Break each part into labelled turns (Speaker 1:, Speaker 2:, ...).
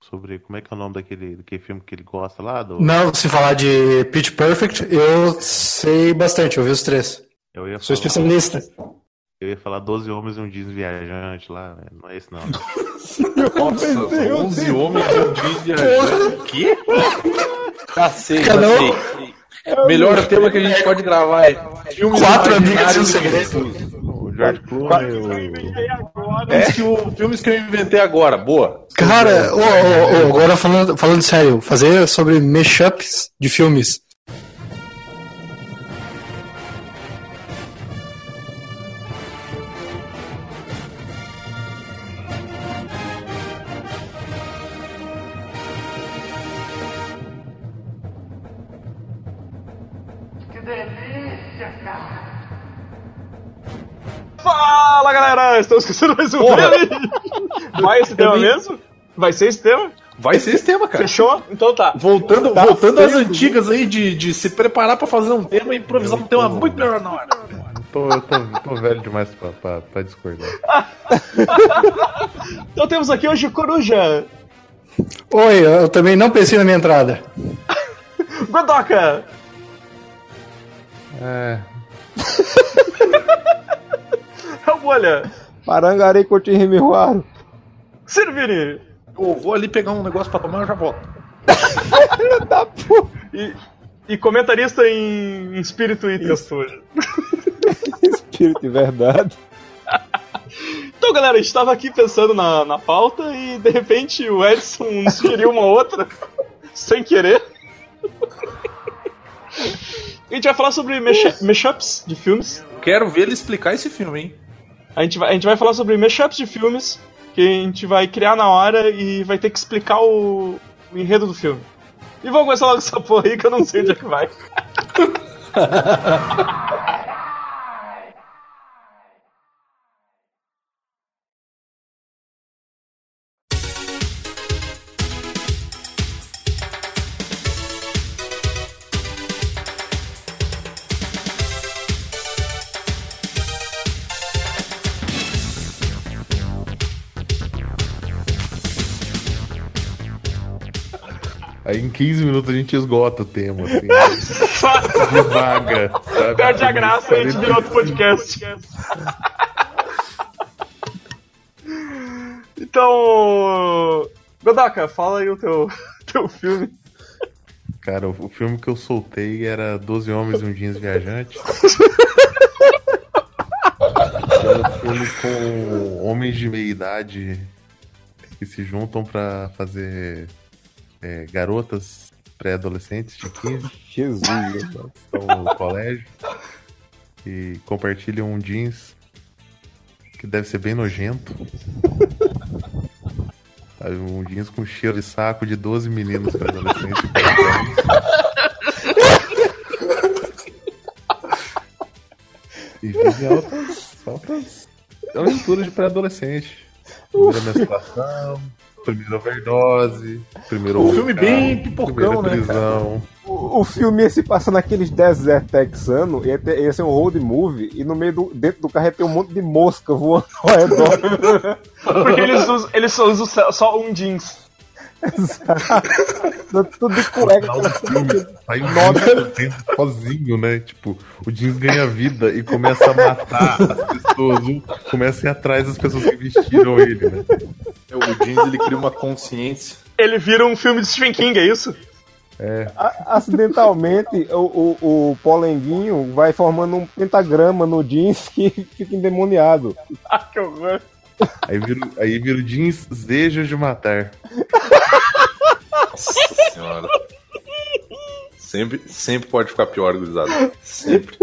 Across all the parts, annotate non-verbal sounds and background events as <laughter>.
Speaker 1: sobre como é que é o nome daquele, daquele filme que ele gosta lá? Do...
Speaker 2: Não, se falar de Pitch Perfect, eu sei bastante, eu vi os três.
Speaker 1: Eu ia
Speaker 2: Sou
Speaker 1: falar,
Speaker 2: especialista.
Speaker 1: Eu ia falar 12 homens e um jeans viajante lá, né? não é esse não. <laughs>
Speaker 3: Nossa, 11 homens e um jeans viajante. O quê? Cacete, cacete. Melhor tema que a gente pode gravar é filmes
Speaker 2: Quatro amigos e um segredo.
Speaker 1: George Clooney, o...
Speaker 3: É que o filmes que eu inventei agora, boa.
Speaker 2: Cara, ô, ô, ô, agora falando, falando sério, fazer sobre mashups de filmes.
Speaker 4: Estamos esquecendo mais um
Speaker 3: Porra.
Speaker 4: tema. Vai esse tema
Speaker 3: Eu vi-
Speaker 4: mesmo? Vai ser esse tema?
Speaker 3: Vai ser esse tema, cara.
Speaker 4: Fechou? Então tá.
Speaker 3: Voltando, voltando às antigas aí de, de se preparar pra fazer um tema e improvisar um tema muito melhor na hora.
Speaker 1: Tô, eu tô, tô velho demais pra, pra, pra discordar. <laughs>
Speaker 4: Então temos aqui hoje Coruja,
Speaker 2: Oi, eu também não pensei na minha entrada. <laughs>
Speaker 4: Godoka,
Speaker 1: É, <laughs>
Speaker 4: Helbolha,
Speaker 5: Parangarei Coutinho Rimiruaro.
Speaker 4: Sirvini
Speaker 3: Eu vou ali pegar um negócio pra tomar e já volto.
Speaker 4: e, e comentarista em, em espírito e texto hoje. <laughs>
Speaker 5: Espírito de verdade.
Speaker 4: Então galera, a gente tava aqui pensando na, na pauta e de repente o Edson <laughs> sugeriu uma outra, sem querer. A gente vai falar sobre mashup- mashups de filmes.
Speaker 3: Quero ver ele explicar esse filme, hein?
Speaker 4: A gente, vai, a gente vai falar sobre mashups de filmes que a gente vai criar na hora e vai ter que explicar o, o enredo do filme. E vamos começar logo essa porra aí que eu não sei onde é que vai. <laughs>
Speaker 1: aí em 15 minutos a gente esgota o tema, assim. <laughs> Devaga, sabe?
Speaker 4: Perde a graça e a gente vira outro podcast. Então. Godoka, fala aí o teu, <laughs> teu filme.
Speaker 1: Cara, o, filme que eu soltei era 12 Homens e um Jeans Viajante. <laughs> É um filme com homens de meia idade que se juntam pra fazer é, garotas pré-adolescentes de 15 <laughs>
Speaker 5: Jesus,
Speaker 1: estão no colégio e compartilham um jeans que deve ser bem nojento. Um jeans com cheiro de saco de 12 meninos pré-adolescentes. de 40 anos. E vivem altas, altas aventuras de pré-adolescente. Primeira menstruação, primeira overdose, primeiro
Speaker 3: Um filme bem pipocão, né,
Speaker 1: prisão.
Speaker 5: O, o filme ia se passar naqueles desertos texanos, ia, ter- ia ser um road movie, e no meio do. dentro do carro ia ter um monte de mosca voando ao redor. <laughs>
Speaker 4: Porque eles, usam, eles só usam só- um jeans.
Speaker 5: Tudo de cueca.
Speaker 1: filme sai um dentro sozinho, né? Tipo, o jeans ganha vida e começa a matar as pessoas. Um começa a ir atrás das pessoas que vestiram ele, né?
Speaker 3: O Jeans ele cria uma consciência.
Speaker 4: Ele vira um filme de Stephen King, é isso?
Speaker 5: A- Acidentalmente, o, o, o polenguinho vai formando um pentagrama no jeans que fica endemoniado.
Speaker 4: Ah, que horror.
Speaker 1: Aí vira, aí vira o jeans desejo de matar.
Speaker 3: Nossa senhora. Sempre, sempre pode ficar pior, gurizada. Sempre.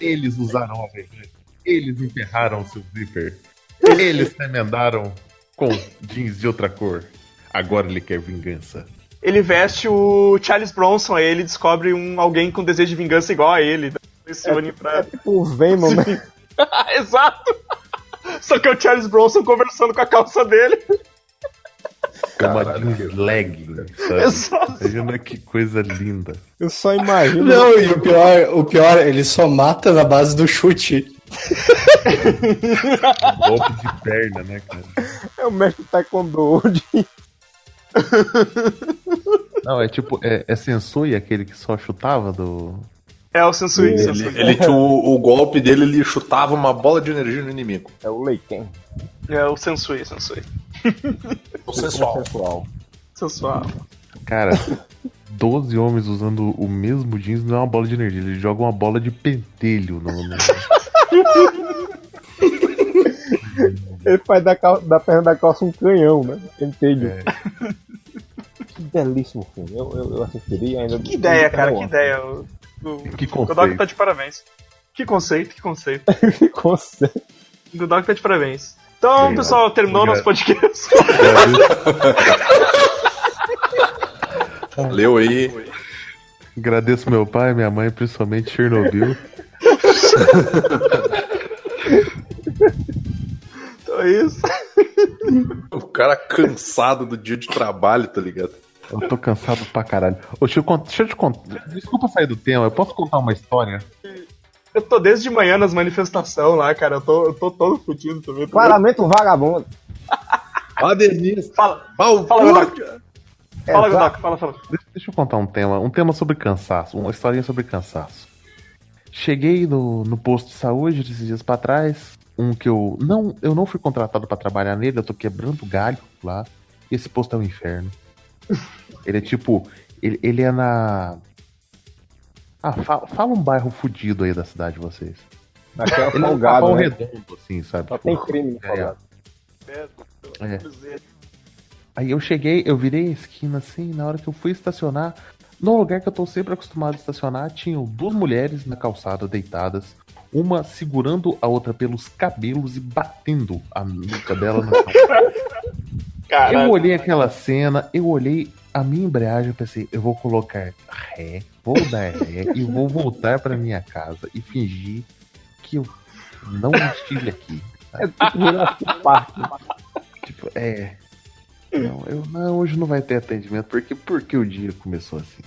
Speaker 1: Eles usaram a verdade. Eles enterraram seu zíper. Eles se emendaram com jeans de outra cor. Agora ele quer vingança.
Speaker 4: Ele veste o Charles Bronson, aí ele descobre um, alguém com desejo de vingança igual a ele. Se une pra...
Speaker 5: Tipo o Venom, né? <laughs>
Speaker 4: Exato! Só que é o Charles Bronson conversando com a calça dele.
Speaker 1: É uma jeans legging, sabe? Imagina que coisa linda.
Speaker 5: Eu só imagino.
Speaker 2: Não, e o pior, o pior, ele só mata na base do chute. <laughs>
Speaker 1: Golpe de perna, né, cara?
Speaker 5: É o mestre Taekwondo.
Speaker 1: Não, é tipo, é, é Sensui aquele que só chutava do.
Speaker 4: É o Sensui.
Speaker 3: Ele,
Speaker 4: Sensui.
Speaker 3: ele tinha o, o golpe dele, ele chutava uma bola de energia no inimigo.
Speaker 5: É o Leiken.
Speaker 4: É o Sensui, Sensui.
Speaker 3: O sensual.
Speaker 5: Sensual.
Speaker 4: Sensual.
Speaker 1: Cara, 12 homens usando o mesmo jeans não é uma bola de energia, eles jogam uma bola de pentelho no. <laughs>
Speaker 5: Ele faz da, da perna da calça um canhão, né? Entende?
Speaker 1: É.
Speaker 5: Que belíssimo filme. Eu, eu, eu assistiria ainda.
Speaker 4: Que ideia, cara, que ideia. O, o,
Speaker 1: Que
Speaker 4: o Godok
Speaker 1: conceito.
Speaker 4: tá de parabéns. Que conceito, que conceito. <laughs>
Speaker 5: Que conceito.
Speaker 4: O Godok tá de parabéns. Então,
Speaker 1: Obrigado.
Speaker 4: pessoal, terminou nosso
Speaker 1: Obrigado.
Speaker 4: podcast.
Speaker 3: Valeu aí.
Speaker 1: Agradeço meu pai, minha mãe, principalmente Chernobyl. <laughs>
Speaker 4: É isso. <laughs>
Speaker 3: O cara cansado do dia de trabalho, tá ligado?
Speaker 1: Eu tô cansado pra caralho. Ô, deixa eu, cont- deixa eu te contar. Desculpa sair do tema, eu posso contar uma história?
Speaker 4: Eu tô desde de manhã nas manifestações lá, cara. Eu tô, eu tô todo fudido também.
Speaker 5: Claramente um vagabundo. <laughs>
Speaker 3: Ah, Denise.
Speaker 4: Fala, fala. Fala,
Speaker 5: Exato.
Speaker 4: Godok, fala, fala.
Speaker 1: Deixa, deixa eu contar um tema, um tema sobre cansaço, uma historinha sobre cansaço. Cheguei no, no posto de saúde esses dias pra trás, um que eu não, eu não fui contratado pra trabalhar nele, eu tô quebrando galho lá. Esse posto é um inferno. Ele é tipo, ele, ele é na Ah, fala, fala um bairro fudido aí da cidade de vocês.
Speaker 5: Aqui é
Speaker 1: Ele é um
Speaker 5: folgado, né?
Speaker 1: redondo, assim, sabe?
Speaker 5: Só
Speaker 1: Tipo,
Speaker 5: tem crime
Speaker 1: é,
Speaker 5: folgado.
Speaker 1: É. Aí eu cheguei, eu virei a esquina assim, na hora que eu fui estacionar, no lugar que eu tô sempre acostumado a estacionar, tinham duas mulheres na calçada deitadas, uma segurando a outra pelos cabelos e batendo a nuca dela no chão. Eu olhei aquela cena, eu olhei a minha embreagem e pensei, eu vou colocar ré, vou dar ré e vou voltar pra minha casa e fingir que eu não estive aqui.
Speaker 5: Park.
Speaker 1: Tipo, é. Não, eu não, hoje não vai ter atendimento, porque porque o dia começou assim.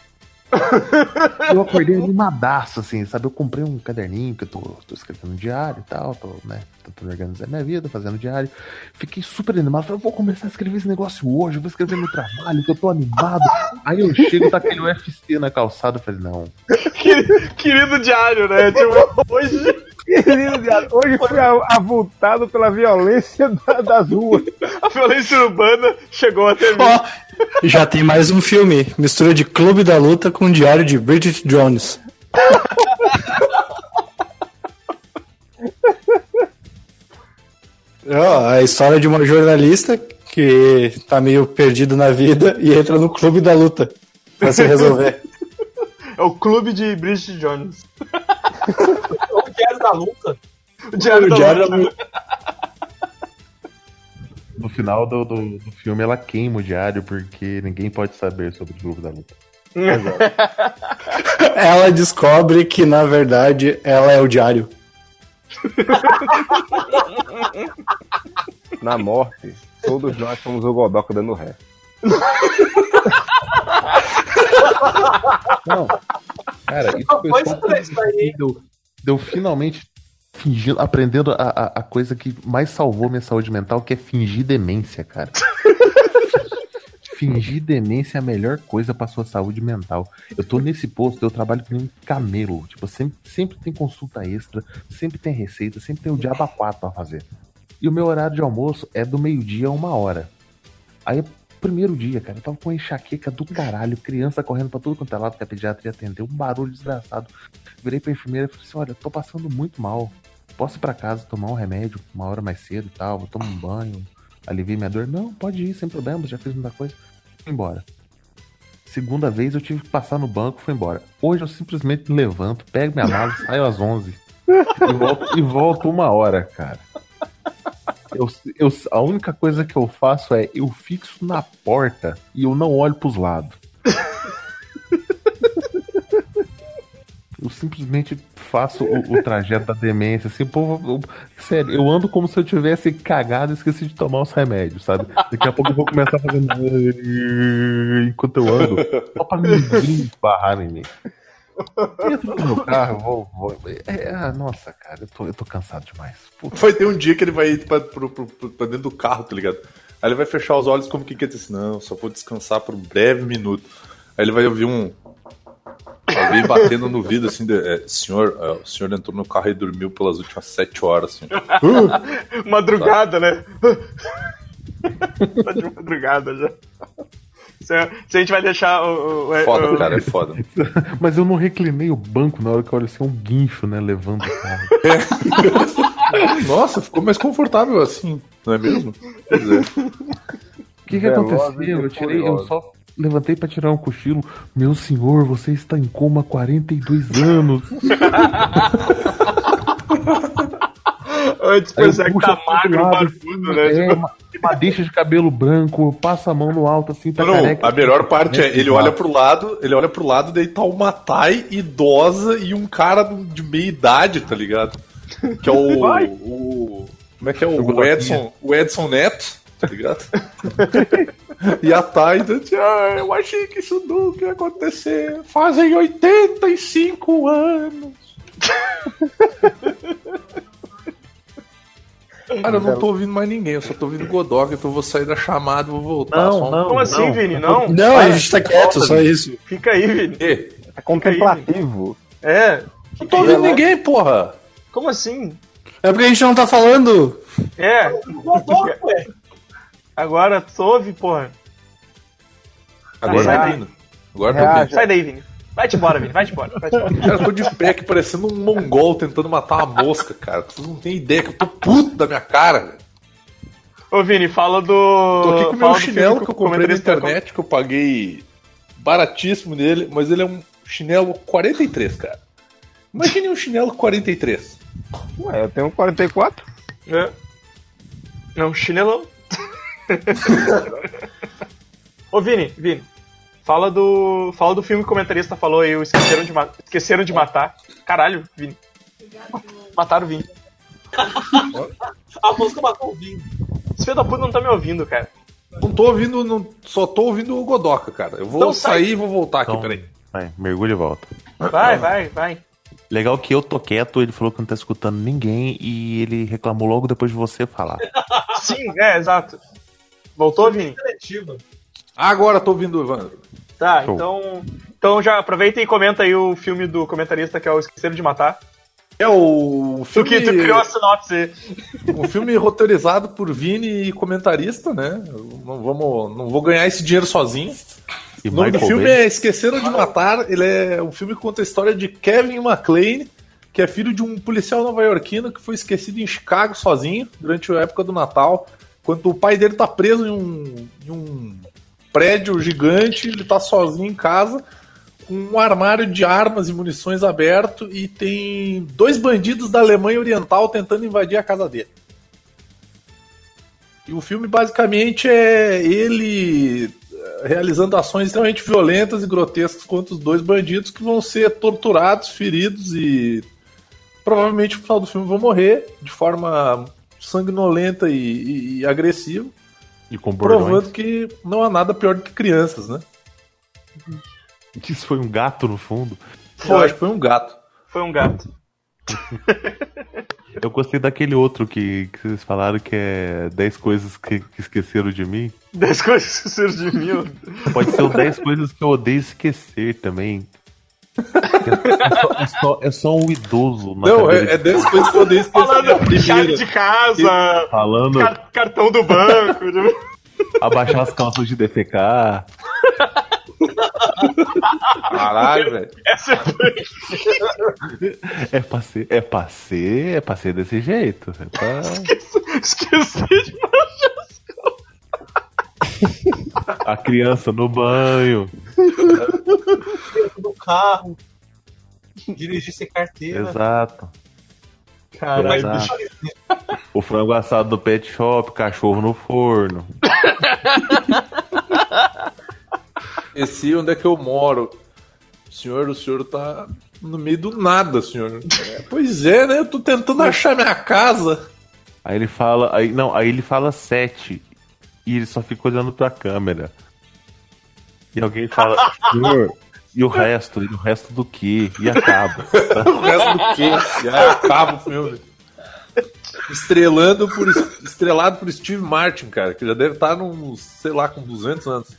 Speaker 1: Eu acordei animadaço, assim, sabe? Eu comprei um caderninho que eu tô, tô escrevendo diário e tal, tô, né, tentando organizar minha vida, fazendo diário. Fiquei super animado, falei, eu vou começar a escrever esse negócio hoje, eu vou escrever no trabalho, que eu tô animado. Aí eu chego, tá aquele UFC na calçada, eu falei, não.
Speaker 4: Querido diário, né? Tipo, hoje
Speaker 5: Querido viado, Hoje fui a- avultado pela violência da- das ruas.
Speaker 4: a violência urbana chegou até mim.
Speaker 2: Ó, <laughs> já tem mais um filme. Mistura de Clube da Luta com o Diário de Bridget Jones. <laughs> Ó, a história de uma jornalista que tá meio perdido na vida e entra no Clube da Luta pra se resolver. <laughs>
Speaker 4: É o clube de Bridget Jones.
Speaker 6: O Diário da Luta.
Speaker 4: O diário,
Speaker 2: O
Speaker 4: da
Speaker 2: Diário
Speaker 4: Luta.
Speaker 2: da Luta.
Speaker 1: No final do, do, do filme ela queima o diário porque ninguém pode saber sobre o clube da luta. <laughs>
Speaker 2: Ela descobre que, na verdade, ela é o Diário. <laughs>
Speaker 5: Na morte, todos nós somos o Godoka dando ré.
Speaker 1: Não. Cara, isso foi só
Speaker 6: isso aí.
Speaker 1: deu, deu finalmente fingindo, aprendendo a, a, a coisa que mais salvou minha saúde mental, que é fingir demência, cara. <laughs> fingir demência é a melhor coisa pra sua saúde mental. Eu tô nesse posto, eu trabalho com um camelo. Tipo, sempre, sempre tem consulta extra, sempre tem receita, sempre tem o diabo a quatro pra fazer. E o meu horário de almoço é do meio-dia a uma hora. Aí, primeiro dia, cara, eu tava com uma enxaqueca do caralho, criança correndo pra tudo quanto é lado que a pediatra ia atender, um barulho desgraçado. Virei pra enfermeira e falei assim: olha, tô passando muito mal. Posso ir pra casa tomar um remédio uma hora mais cedo e tal? Vou tomar um banho, aliviar minha dor? Não, pode ir, sem problema, já fiz muita coisa. Fui embora. Segunda vez eu tive que passar no banco, fui embora. Hoje eu simplesmente levanto, pego minha mala, <laughs> saio às 11 e volto, e volto uma hora, cara. Eu, eu, a única coisa que eu faço é eu fixo na porta e eu não olho pros lados. <laughs> Eu simplesmente faço o, o trajeto da demência, assim, eu- sério, eu ando como se eu tivesse cagado e esqueci de tomar os remédios, sabe? Daqui a pouco eu vou começar fazendo <laughs> enquanto eu ando, só pra ninguém barrar em mim. Entro no meu carro, vou. vou é, ah, nossa, cara, eu tô, eu tô cansado demais. Puta.
Speaker 3: Vai ter um dia que ele vai ir pra, pra dentro do carro, tá ligado? Aí ele vai fechar os olhos como que quer dizer assim, não, só vou descansar por um breve minuto. Aí ele vai ouvir um. Alguém batendo no vidro assim, de, é, senhor, é, o senhor entrou no carro e dormiu pelas últimas sete horas, assim. <laughs>
Speaker 4: Madrugada, né? <laughs> tá de madrugada já. Se, se a gente vai deixar o. o- o-
Speaker 3: Foda,
Speaker 4: o-
Speaker 3: cara, é foda. <laughs>
Speaker 1: Mas eu não reclinei o banco na hora que eu olho assim, é um guincho, né? Levando o carro.
Speaker 3: Nossa, ficou mais confortável assim, não é mesmo? Pois é.
Speaker 1: O que, que aconteceu? Eu tirei, eu só levantei pra tirar um cochilo. Meu senhor, você está em coma há 42 anos. <laughs>
Speaker 4: Antes pensar que tá
Speaker 1: assim
Speaker 4: magro, barbudo, né?
Speaker 1: É,
Speaker 4: Tipo,
Speaker 1: uma, uma deixa de cabelo branco, eu passo a mão no alto assim, tá
Speaker 3: Não,
Speaker 1: careca.
Speaker 3: a melhor parte é, ele olha pro lado, ele olha pro lado, daí tá uma Thay idosa e um cara de meia idade, tá ligado? Que é o. O como é que é o, o Edson, o Edson Neto, tá ligado? <laughs> e a diz, ah, eu achei que isso nunca ia acontecer. Fazem 85 anos. <laughs> Cara, eu não tô ouvindo mais ninguém, eu só tô ouvindo Godog, então eu vou sair da chamada e vou voltar.
Speaker 1: Não,
Speaker 3: só um
Speaker 1: não.
Speaker 4: Como assim, Vini? Não?
Speaker 2: Não, a gente tá quieto, só isso.
Speaker 4: Fica aí, Vini.
Speaker 5: É contemplativo.
Speaker 4: É.
Speaker 3: Não tô ouvindo ninguém, porra!
Speaker 4: Como assim?
Speaker 2: É porque a gente não tá falando.
Speaker 4: É.
Speaker 6: Godok, ué.
Speaker 4: Agora tu ouve, porra.
Speaker 3: Agora
Speaker 4: Sai
Speaker 3: tá vindo. Agora tá.
Speaker 4: Sai daí, Vini. Vai-te embora, Vini. Vai-te embora. Vai-te embora.
Speaker 3: Cara, <laughs> eu tô de pé aqui parecendo um mongol tentando matar uma mosca, cara. Vocês não têm ideia que eu tô puto da minha cara, velho.
Speaker 4: Ô, Vini, fala do.
Speaker 3: Tô aqui com o meu chinelo que eu comprei na internet, que eu paguei baratíssimo nele, mas ele é um chinelo 43, cara. Imagine um chinelo 43.
Speaker 5: Ué, eu tenho 44.
Speaker 4: É. É um chinelão. <laughs> Ô, Vini, Vini. Fala do. Fala do filme que o comentarista falou aí, o Esqueceram de, Ma- Esqueceram de Matar. Caralho, Vini. Mataram o Vini. <laughs>
Speaker 6: A música matou o Vini.
Speaker 4: Esse filho da puta não tá me ouvindo, cara.
Speaker 3: Não tô ouvindo, não- só tô ouvindo o Godoka, cara. Eu vou
Speaker 4: Então sai.
Speaker 3: sair e vou voltar aqui,
Speaker 1: Então,
Speaker 3: peraí.
Speaker 1: vai, mergulha e volta.
Speaker 4: Vai, vai, vai.
Speaker 1: Legal que eu tô quieto, ele falou que não tá escutando ninguém e ele reclamou logo depois de você falar. <laughs>
Speaker 4: Sim, é, exato. Voltou, Vini?
Speaker 6: Seletiva.
Speaker 3: Agora tô ouvindo o Evandro.
Speaker 4: Tá,
Speaker 1: Show.
Speaker 4: então. Então já aproveita e comenta aí o filme do comentarista que é o Esqueceram de Matar.
Speaker 3: É o
Speaker 4: Tu
Speaker 3: filme,
Speaker 4: que tu criou a sinopse.
Speaker 3: um filme roteirizado por Vini e comentarista, né? Não, vamos, não vou ganhar esse dinheiro sozinho.
Speaker 1: E
Speaker 3: O nome do
Speaker 1: Michael
Speaker 3: filme
Speaker 1: Bay?
Speaker 3: é Esqueceram de Matar. Ele é um filme que conta a história de Kevin McLean, que é filho de um policial nova-iorquino que foi esquecido em Chicago sozinho durante a época do Natal. Quando o pai dele tá preso em um, em um prédio gigante, ele tá sozinho em casa, com um armário de armas e munições aberto e tem dois bandidos da Alemanha Oriental tentando invadir a casa dele. E o filme basicamente é ele eh, realizando ações extremamente violentas e grotescas contra os dois bandidos que vão ser torturados, feridos e provavelmente no final do filme vão morrer de forma sanguinolenta e, e- e agressiva,
Speaker 1: E com bordões.
Speaker 3: provando que não há nada pior do que crianças, né?
Speaker 1: Isso foi um gato no fundo.
Speaker 3: Que foi um gato.
Speaker 4: Foi um gato. <laughs>
Speaker 1: Eu gostei daquele outro que, que vocês falaram que é 10 coisas que, que esqueceram de mim.
Speaker 4: 10 coisas que surgiram de mim.
Speaker 1: Pode ser o 10 coisas que eu odeio esquecer também. É só, é só, é só um idoso na
Speaker 3: Não, é, é
Speaker 1: de-
Speaker 3: 10 coisas que eu
Speaker 4: Falando chave de casa,
Speaker 1: falando
Speaker 4: car- cartão do banco.
Speaker 1: abaixar as calças de defecar.
Speaker 3: Caralho, velho.
Speaker 4: Essa foi.
Speaker 1: É pra ser, é pra ser, é pra ser desse jeito. É pra...
Speaker 4: Esqueci de
Speaker 1: A criança no banho.
Speaker 6: Dentro do carro. Dirigir sem carteira.
Speaker 1: Exato.
Speaker 4: Caralho.
Speaker 1: Exato. O frango assado do pet shop, cachorro no forno.
Speaker 3: Esse onde é que eu moro. Senhor, o senhor tá no meio do nada, senhor. É, pois é, né? Eu tô tentando achar minha casa.
Speaker 1: Aí ele fala, aí não, aí ele fala sete e ele só fica olhando pra câmera. E alguém fala, <laughs> senhor, E o resto? E o resto do quê? E acaba. <laughs>
Speaker 3: O resto do quê? E acaba o filme. Estrelando por, estrelado por Steve Martin, cara, que já deve estar num, sei lá, com 200 anos.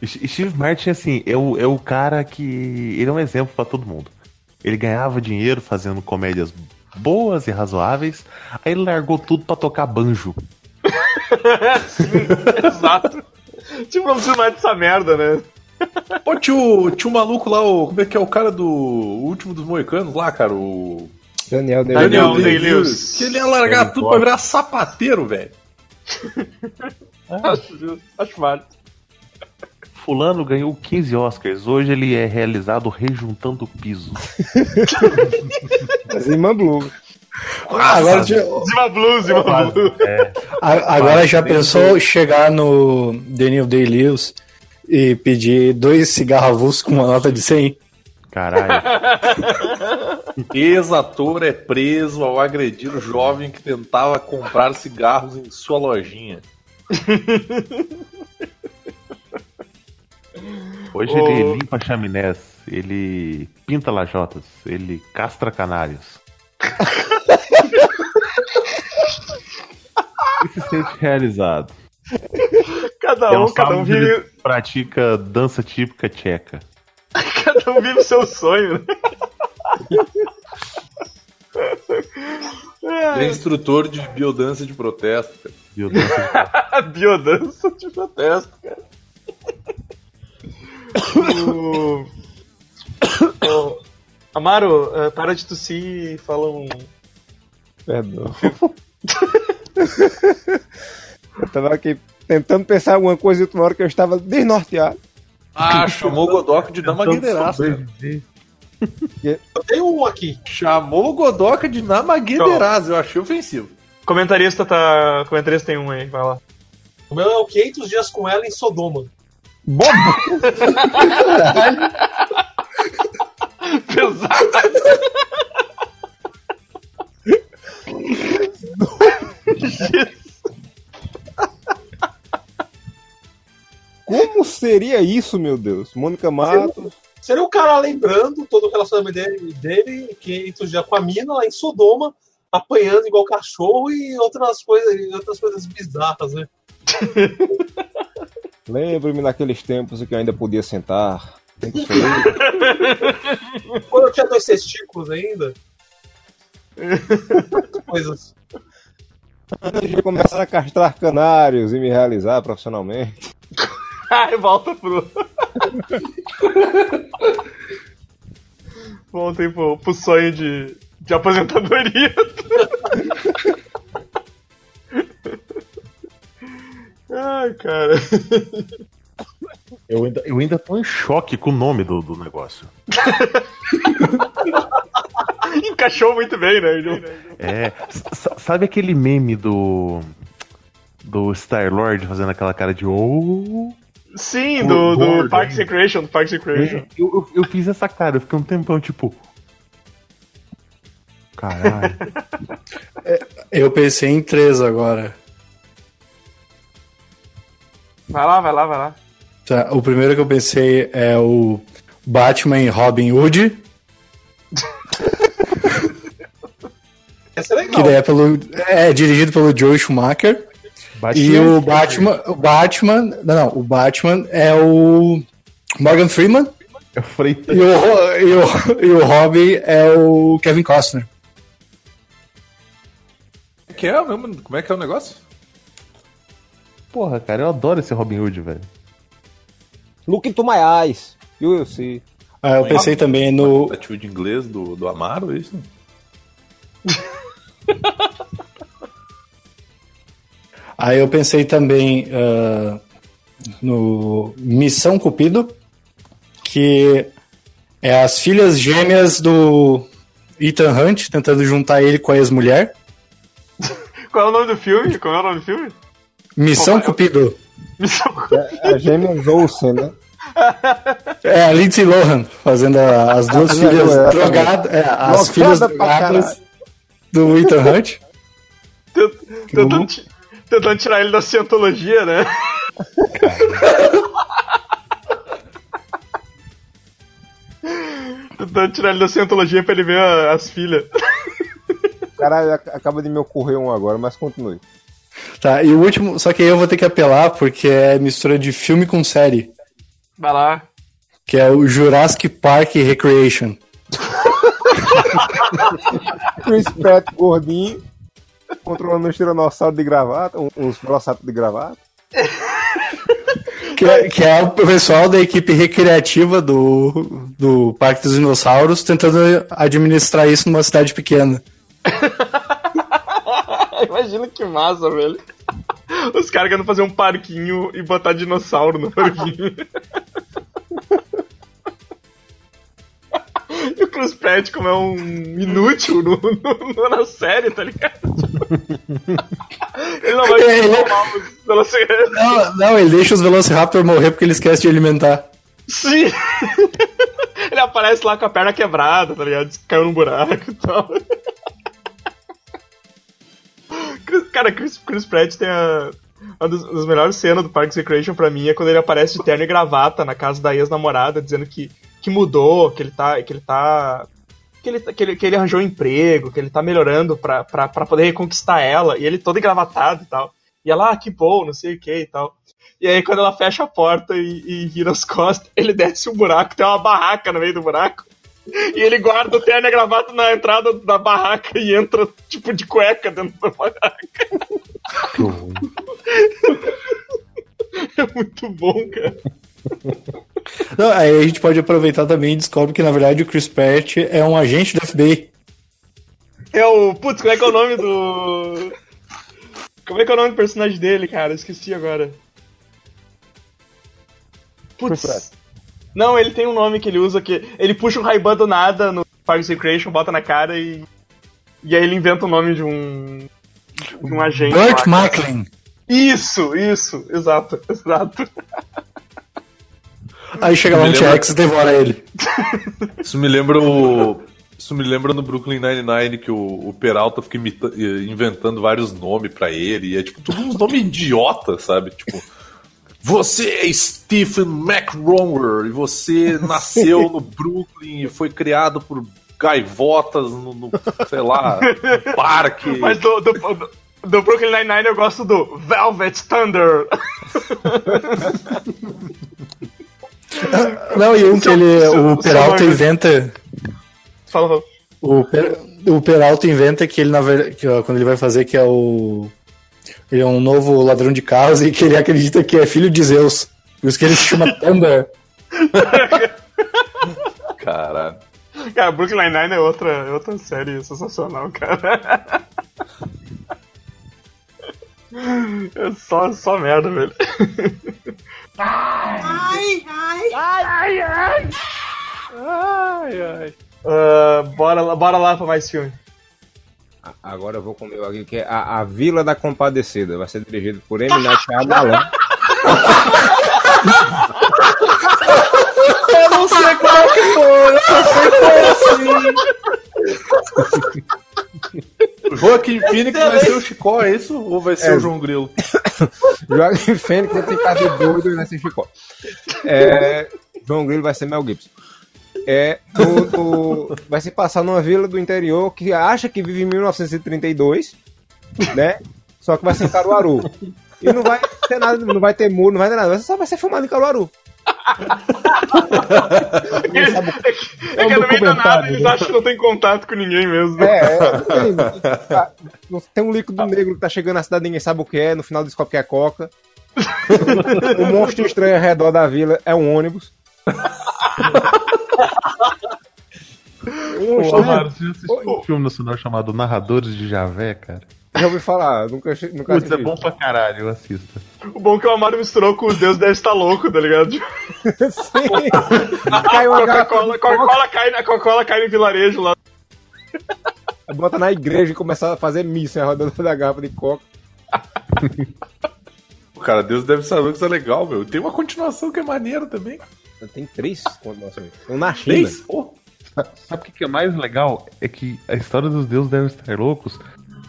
Speaker 1: E Steve Martin, assim, é o, é o cara que. Ele é um exemplo pra todo mundo. Ele ganhava dinheiro fazendo comédias boas e razoáveis, aí ele largou tudo pra tocar banjo. <laughs>
Speaker 4: Exato. Tipo, não preciso mais dessa merda, né?
Speaker 3: Pô, tinha o, maluco lá, o, como é que é o cara do o último dos moicanos lá, cara? O
Speaker 5: Daniel Day
Speaker 4: Daniel
Speaker 3: Day-Lewis,
Speaker 4: Day-Lewis.
Speaker 3: Que ele ia largar tudo
Speaker 1: pode.
Speaker 3: pra virar sapateiro, velho. <laughs>
Speaker 4: Acho justo, acho válido.
Speaker 1: Fulano ganhou 15 Oscars. Hoje ele é realizado rejuntando piso.
Speaker 5: Zima Blue.
Speaker 2: Agora, já-
Speaker 4: Zima Blues, Zima Blues.
Speaker 2: a- agora já pensou chegar no Daniel Day-Lewis e pedir dois cigarros avulsos com uma nota de 100?
Speaker 1: Caralho. <laughs>
Speaker 3: Ex-ator é preso ao agredir o jovem que tentava comprar cigarros em sua lojinha. <laughs>
Speaker 1: Hoje
Speaker 4: Ô.
Speaker 1: ele limpa chaminés, ele pinta lajotas, ele castra canários. <laughs> e se sente realizado.
Speaker 4: Cada
Speaker 1: É
Speaker 4: um,
Speaker 1: um
Speaker 4: cada um vive,
Speaker 1: pratica dança típica tcheca. <laughs>
Speaker 4: cada um vive o seu sonho, né? <laughs>
Speaker 3: É instrutor de biodança de protesto. cara.
Speaker 1: Viu? Dança de-
Speaker 4: A biodança de protesto, cara. <coughs> O- o- Amaro, eh, para de tossir e fala um.
Speaker 5: Perdão. <laughs> eu tava aqui tentando pensar alguma coisa e outra hora que eu estava desnorteado.
Speaker 3: Ah, chamou o Godoka de Namagueiraço. cara.
Speaker 6: Eu tenho um aqui.
Speaker 3: Chamou o Godoka de Namagueiraço. Eu achei ofensivo.
Speaker 4: Comentarista tá. Comentarista tem um aí, vai lá.
Speaker 6: O meu é o 500 dias com ela em Sodoma.
Speaker 5: Bobo!
Speaker 4: Pesado.
Speaker 5: Como seria isso, meu Deus? Mônica Matos.
Speaker 6: Seria o cara lembrando todo o relacionamento dele, dele 500 dias com a mina lá em Sodoma, apanhando igual cachorro e outras coisas, e outras coisas bizarras, né? <laughs>
Speaker 5: Lembro-me naqueles tempos em que eu ainda podia sentar. <laughs>
Speaker 6: Quando eu tinha dois testículos ainda. <laughs> coisas.
Speaker 5: Antes de começar a castrar canários e me realizar profissionalmente. <laughs>
Speaker 4: Ai, volta pro. Voltem pro, pro sonho de, de aposentadoria. Ai, cara. <laughs>
Speaker 1: Eu ainda, eu ainda tô em choque com o nome do, do negócio. <laughs>
Speaker 4: Encaixou muito bem, né?
Speaker 1: É. Sabe aquele meme do. Do Star-Lord fazendo aquela cara de. Oh.
Speaker 4: Sim, do, do
Speaker 1: Gordo,
Speaker 4: Parks Recreation, do Parks and Recreation.
Speaker 1: É, eu, eu, eu fiz essa cara, eu fiquei um tempão tipo. Caralho. <laughs>
Speaker 2: Eu pensei em três agora.
Speaker 4: Vai lá, vai lá, vai lá.
Speaker 2: Tá, o primeiro que eu pensei é o Batman e Robin Hood, <laughs>
Speaker 6: Essa é
Speaker 2: que
Speaker 6: legal.
Speaker 2: daí é, pelo, é dirigido pelo Joe Schumacher. E o Batman, o Batman, não, não, o Batman é o Morgan Freeman
Speaker 1: Eu falei.
Speaker 2: e o, e o, e o Robin é o Kevin Costner.
Speaker 3: Que é o mesmo? Como é que é o negócio?
Speaker 1: Porra, cara, eu adoro esse Robin Hood, velho.
Speaker 5: Look into my eyes. You will see.
Speaker 2: Ah, eu pensei também no.
Speaker 3: Tio de inglês do, do Amaro, é isso? <laughs>
Speaker 2: Aí eu pensei também ah, no Missão Cupido, que é as filhas gêmeas do Ethan Hunt tentando juntar ele com a ex-mulher. <laughs>
Speaker 4: Qual é o nome do filme? Qual é o nome do filme?
Speaker 2: Missão
Speaker 4: Opa, Cupido. Missão
Speaker 2: Cupido.
Speaker 4: É,
Speaker 5: é a gêmea Olsen, né?
Speaker 2: É, a Lindsay Lohan fazendo as duas filhas drogadas. É, as filhas drogadas do Ethan Hunt.
Speaker 4: Tentando, tentando tirar ele da cientologia, né? tentando tirar ele da cientologia pra ele ver as filhas.
Speaker 5: Caralho, acaba de me ocorrer um agora, mas continue.
Speaker 2: Tá, e o último, só que aí eu vou ter que apelar porque é mistura de filme com série,
Speaker 4: Vai lá.
Speaker 2: que é o Jurassic Park Recreation. <laughs>
Speaker 5: Chris Pratt gordinho, controlando uns tiranossauros de gravata, um- uns velociraptor de gravata.
Speaker 2: Que é, que é o pessoal da equipe recreativa do, do Parque dos Dinossauros tentando administrar isso numa cidade pequena. <laughs> <laughs>
Speaker 4: Imagina que massa, velho. Os caras querendo fazer um parquinho e botar dinossauro no parquinho. <laughs> E o Chris Pratt, como é um inútil no, no- na série, tá ligado? Ele não vai
Speaker 2: Ele-
Speaker 4: os velociraptors.
Speaker 2: Não, não, ele deixa os Velociraptor morrer porque ele esquece de alimentar.
Speaker 4: Sim! <laughs> Ele aparece lá com a perna quebrada, tá ligado? Caiu num buraco e tal. Cara, Chris, Chris Pratt tem a. Uma das, das melhores cenas do Parks Recreation pra mim é quando ele aparece de terno e gravata na casa da ex-namorada, dizendo que, que mudou, que ele tá. que ele tá. Que ele, que, ele, que ele arranjou um emprego, que ele tá melhorando pra, pra, pra poder reconquistar ela, e ele todo engravatado e tal. E ela, ah, que bom, não sei o que e tal. E aí, quando ela fecha a porta e, e vira as <laughs> costas, ele desce um buraco, tem uma barraca no meio do buraco. E ele guarda o terno e a gravata na entrada da barraca e entra, tipo, de cueca dentro da barraca.
Speaker 1: Que horror.
Speaker 4: É muito bom, cara.
Speaker 2: Não, aí a gente pode aproveitar também e descobre que na verdade o Chris Pratt é um agente do FBI.
Speaker 4: É o. Putz, como é que é o nome do. Como é que é o nome do personagem dele, cara? Esqueci agora.
Speaker 5: Chris Pratt.
Speaker 4: Putz. Não, ele tem um nome que ele usa que. Ele puxa um Ray-Ban do nada no Parks and Recreation, bota na cara e. E aí ele inventa o nome de um. De um agente.
Speaker 2: Burt. Macklin.
Speaker 4: Isso, isso, exato, <laughs> exato.
Speaker 2: Aí chega lá um T-Rex e devora ele.
Speaker 3: Isso me lembra o. Isso me lembra no Brooklyn Nine-Nine que o, o Peralta fica imita- eh, inventando vários nomes pra ele. E é tipo, tudo uns nomes idiota, sabe? Tipo. Você é Stephen McRomer e você <laughs> nasceu no Brooklyn e foi criado por gaivotas no, no, sei lá, <laughs> parque.
Speaker 4: Mas do, do, do, do Brooklyn Nine-Nine eu gosto do Velvet Thunder. <laughs>
Speaker 2: Não, e um que ele, o Peralta inventa.
Speaker 4: Fala, fala.
Speaker 2: O, Per- o Peralta inventa que ele, na verdade, quando ele vai fazer que é o. Ele é um novo ladrão de carros e que ele acredita que é filho de Zeus. Por isso que ele se chama <laughs> Thunder.
Speaker 3: Caralho.
Speaker 4: Cara, Brooklyn Nine-Nine é outra, é outra série sensacional, cara. É só, só merda, velho.
Speaker 7: Ai, ai.
Speaker 4: Ai, ai. Ah, bora, lá, bora lá pra mais filme.
Speaker 5: Agora eu vou com o meu aqui, que é a, a Vila da Compadecida. Vai ser dirigido por M. Night Shyamalan.
Speaker 4: Eu não sei como é que foi, eu só sei que foi assim.
Speaker 3: Joaquim Phoenix vai ser o Chicó, é isso? Ou vai ser
Speaker 5: É.
Speaker 3: o João Grilo? <laughs>
Speaker 5: Joaquim Fênix vai ficar de doido e vai ser Chicó. É, João Grilo vai ser Mel Gibson. É, no- vai se passar numa vila do interior que acha que vive em 1932, né? Só que vai ser em Caruaru. E não vai ter nada, não vai ter muro, não vai ter nada, só vai ser filmado em Caruaru.
Speaker 4: É <laughs> que, é que no meio do nada eles acham que não tem contato com ninguém mesmo.
Speaker 5: É, é, tem, tá, tem um líquido negro que tá chegando na cidade, ninguém sabe o que é, no final descobre que é coca. <laughs> um monstro estranho ao redor da vila é um ônibus. <laughs> Um
Speaker 1: Ô, Amaro, você já assistiu um filme nacional chamado Narradores de Javé, cara?
Speaker 5: Já ouvi falar, nunca, che- nunca
Speaker 1: Putz, é bom pra caralho, assista.
Speaker 4: O bom é que o Amaro misturou com o Deus deve estar louco, tá ligado? <laughs>
Speaker 5: Sim. <laughs> Caiu
Speaker 4: Coca-Cola cai, na- Coca-Cola cai no vilarejo lá.
Speaker 5: bota na igreja e começa a fazer missa em rodando da garrafa de coca. <laughs>
Speaker 3: Cara, Deus deve saber que isso é legal, meu. Tem uma continuação que é maneiro também.
Speaker 5: Tem três continuações. Um na China.
Speaker 3: Três? Pô,
Speaker 1: Sabe o que é mais legal? É que a história dos deuses devem estar loucos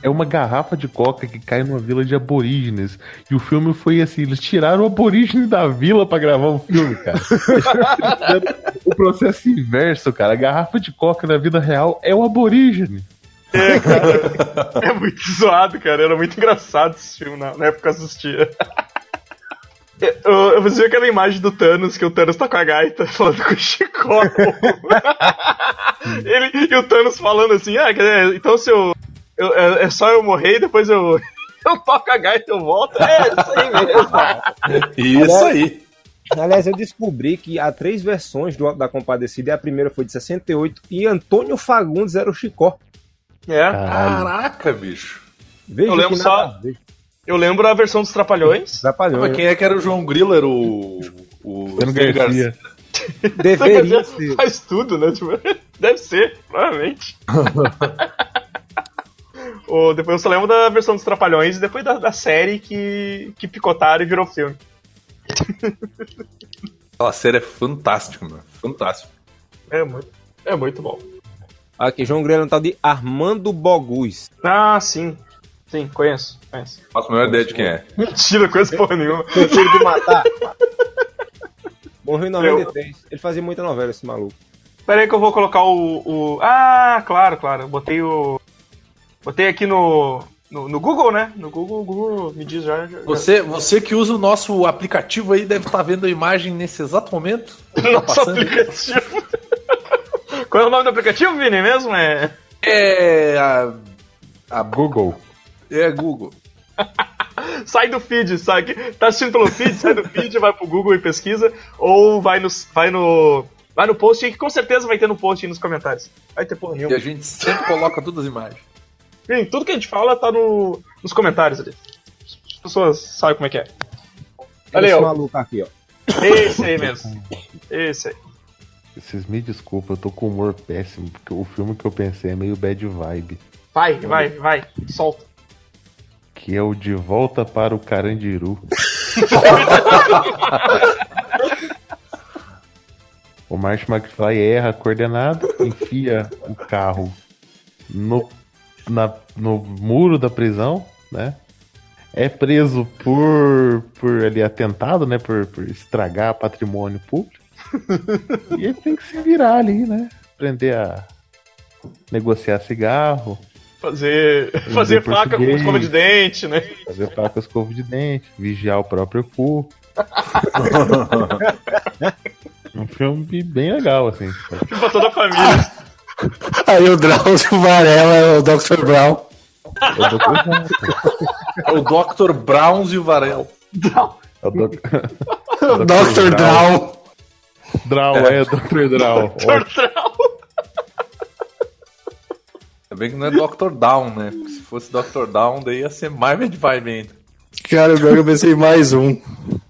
Speaker 1: é uma garrafa de coca que cai numa vila de aborígenes. E o filme foi assim, eles tiraram o aborígene da vila pra gravar o filme, cara. <laughs> o processo inverso, cara. A garrafa de coca na vida real é o aborígene.
Speaker 4: É, cara. É muito zoado, cara. Era muito engraçado esse filme na, época que assistia. Eu, eu vi aquela imagem do Thanos, que o Thanos tá com a gaita <laughs> falando com o Chicó. <laughs> Ele, e o Thanos falando assim, ah, quer dizer, então se eu, eu- é, é só eu morrer e depois eu, <laughs> eu toco a gaita e eu volto? É, isso aí mesmo.
Speaker 3: Isso aí.
Speaker 5: Aliás, eu descobri que há três versões do da Compadecida e a primeira foi de 68 e Antônio Fagundes era o Chicó.
Speaker 4: É.
Speaker 3: Caraca, bicho.
Speaker 5: Veja
Speaker 4: Eu lembro
Speaker 5: que
Speaker 4: só-
Speaker 5: nada a ver.
Speaker 4: Eu lembro a versão dos Trapalhões. <laughs>
Speaker 5: Atrapalhou.
Speaker 3: Mas quem é que era o João Grilo? Era o. O Stênio
Speaker 1: Garcia. <laughs>
Speaker 5: Deveria ser.
Speaker 4: Faz tudo, né? Tipo, <laughs> deve ser, provavelmente. Ou depois eu só lembro da versão dos Trapalhões e depois da, da série que, que picotaram e virou filme.
Speaker 3: Aquela série é fantástica, mano. Fantástico.
Speaker 4: É muito, é muito bom.
Speaker 5: Aqui, João Grilo é um tal de Armando Bogus.
Speaker 4: Ah, sim. Sim, conheço. conheço.
Speaker 3: Faço a maior ideia de quem é. <laughs>
Speaker 4: Mentira, conheço porra nenhuma.
Speaker 5: Filho de matar. Morreu em 93. Ele fazia muita novela, esse maluco.
Speaker 4: Pera aí que eu vou colocar o, o. Ah, claro, claro. Eu botei o. Botei aqui no. No, no Google, né? No Google, o Google me diz já. já
Speaker 3: Você, você que usa o nosso aplicativo aí deve estar vendo a imagem nesse exato momento. <laughs> Tá
Speaker 4: Nosso
Speaker 3: passando.
Speaker 4: aplicativo. Qual é o nome do aplicativo, Vini? Mesmo? É.
Speaker 3: É. A, a
Speaker 1: Google.
Speaker 3: É Google. <laughs>
Speaker 4: Sai do feed, sai. Tá assistindo pelo feed, sai do feed, vai pro Google e pesquisa, ou vai no, vai no, vai no post, que com certeza vai ter no post e nos comentários. Vai ter porra
Speaker 3: E
Speaker 4: nenhuma.
Speaker 3: a gente sempre coloca todas as imagens.
Speaker 4: Sim, tudo que a gente fala tá no, nos comentários ali. As pessoas sabem como é que é. Olha aí,
Speaker 5: esse
Speaker 4: ó.
Speaker 5: maluco aqui, ó.
Speaker 4: Esse aí mesmo. Esse aí.
Speaker 1: Vocês me desculpem, eu tô com humor péssimo, porque o filme que eu pensei é meio bad vibe.
Speaker 4: Vai, vai, vai. Solta.
Speaker 1: Que é o De Volta para o Carandiru. <laughs> o Marsh McFly erra a coordenada, enfia o carro no, na- no muro da prisão, né? É preso por, por ali, atentado, né? Por, por estragar patrimônio público. e ele tem que se virar ali, né? Aprender a negociar cigarro,
Speaker 4: Fazer, fazer <laughs> faca com escova de dente, né?
Speaker 1: Fazer faca escova de dente, vigiar o próprio cu. <laughs> um filme bem legal, assim.
Speaker 4: Pra toda a família.
Speaker 2: Aí o Drauzio Varela é o Dr. Brown.
Speaker 1: Com-
Speaker 3: É o Dr. Browns e o Varel.
Speaker 1: Eu tô...
Speaker 2: Dr. Brown.
Speaker 1: Draw, é, Dr. Draw.
Speaker 4: Tortrão.
Speaker 3: Ainda bem que não é Dr. Down, né? Porque se fosse Dr. Down, daí ia ser vibe ainda.
Speaker 2: Cara, agora eu pensei em mais um.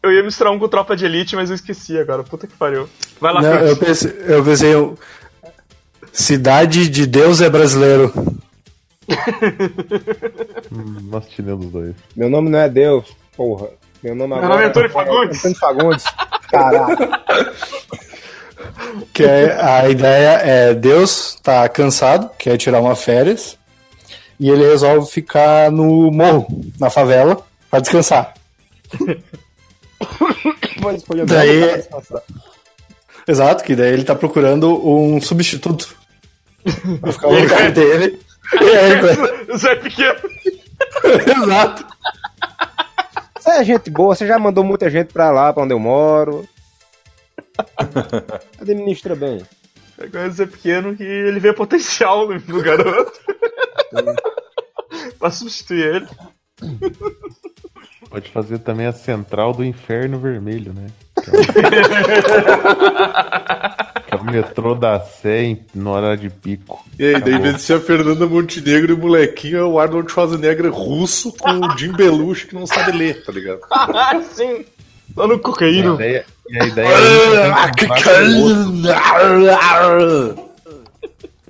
Speaker 4: Eu ia misturar um com tropa de elite, mas eu esqueci agora. Puta que pariu. Vai lá,
Speaker 2: Não, eu pensei, eu pensei em Cidade de Deus é brasileiro.
Speaker 1: Hum, tiramos os dois.
Speaker 5: Meu nome não é Deus, porra. Meu nome
Speaker 4: Meu
Speaker 5: agora
Speaker 4: nome é Antônio Fagundes.
Speaker 5: Antônio Fagundes. Caralho. <laughs>
Speaker 2: Que é, a ideia é Deus tá cansado, quer tirar uma férias, e ele resolve ficar no morro, na favela, pra descansar.
Speaker 5: Pode escolher
Speaker 2: Daí-
Speaker 5: nome pra descansar.
Speaker 2: Exato, que daí ele tá procurando um substituto. Pra ficar no lugar dele. <laughs> Aí,
Speaker 4: Zé Pequeno. <laughs>
Speaker 2: Exato.
Speaker 5: Você é gente boa, você já mandou muita gente pra lá, pra onde eu moro. <laughs> Administra bem.
Speaker 4: Agora Zé Pequeno que ele vê potencial no, no garoto. <laughs> pra substituir ele.
Speaker 1: Pode fazer também a Central do Inferno Vermelho, né? Que é o, <laughs> que é o metrô da Sé no horário de pico.
Speaker 3: E aí, daí, vez de ser a Fernanda Montenegro e o molequinho, é o Arnold Schwarzenegger russo com o Jim Belushi que não sabe ler, tá ligado?
Speaker 4: Ah, sim. Tá no
Speaker 1: E a
Speaker 4: cocaína.
Speaker 1: ideia, e a ideia é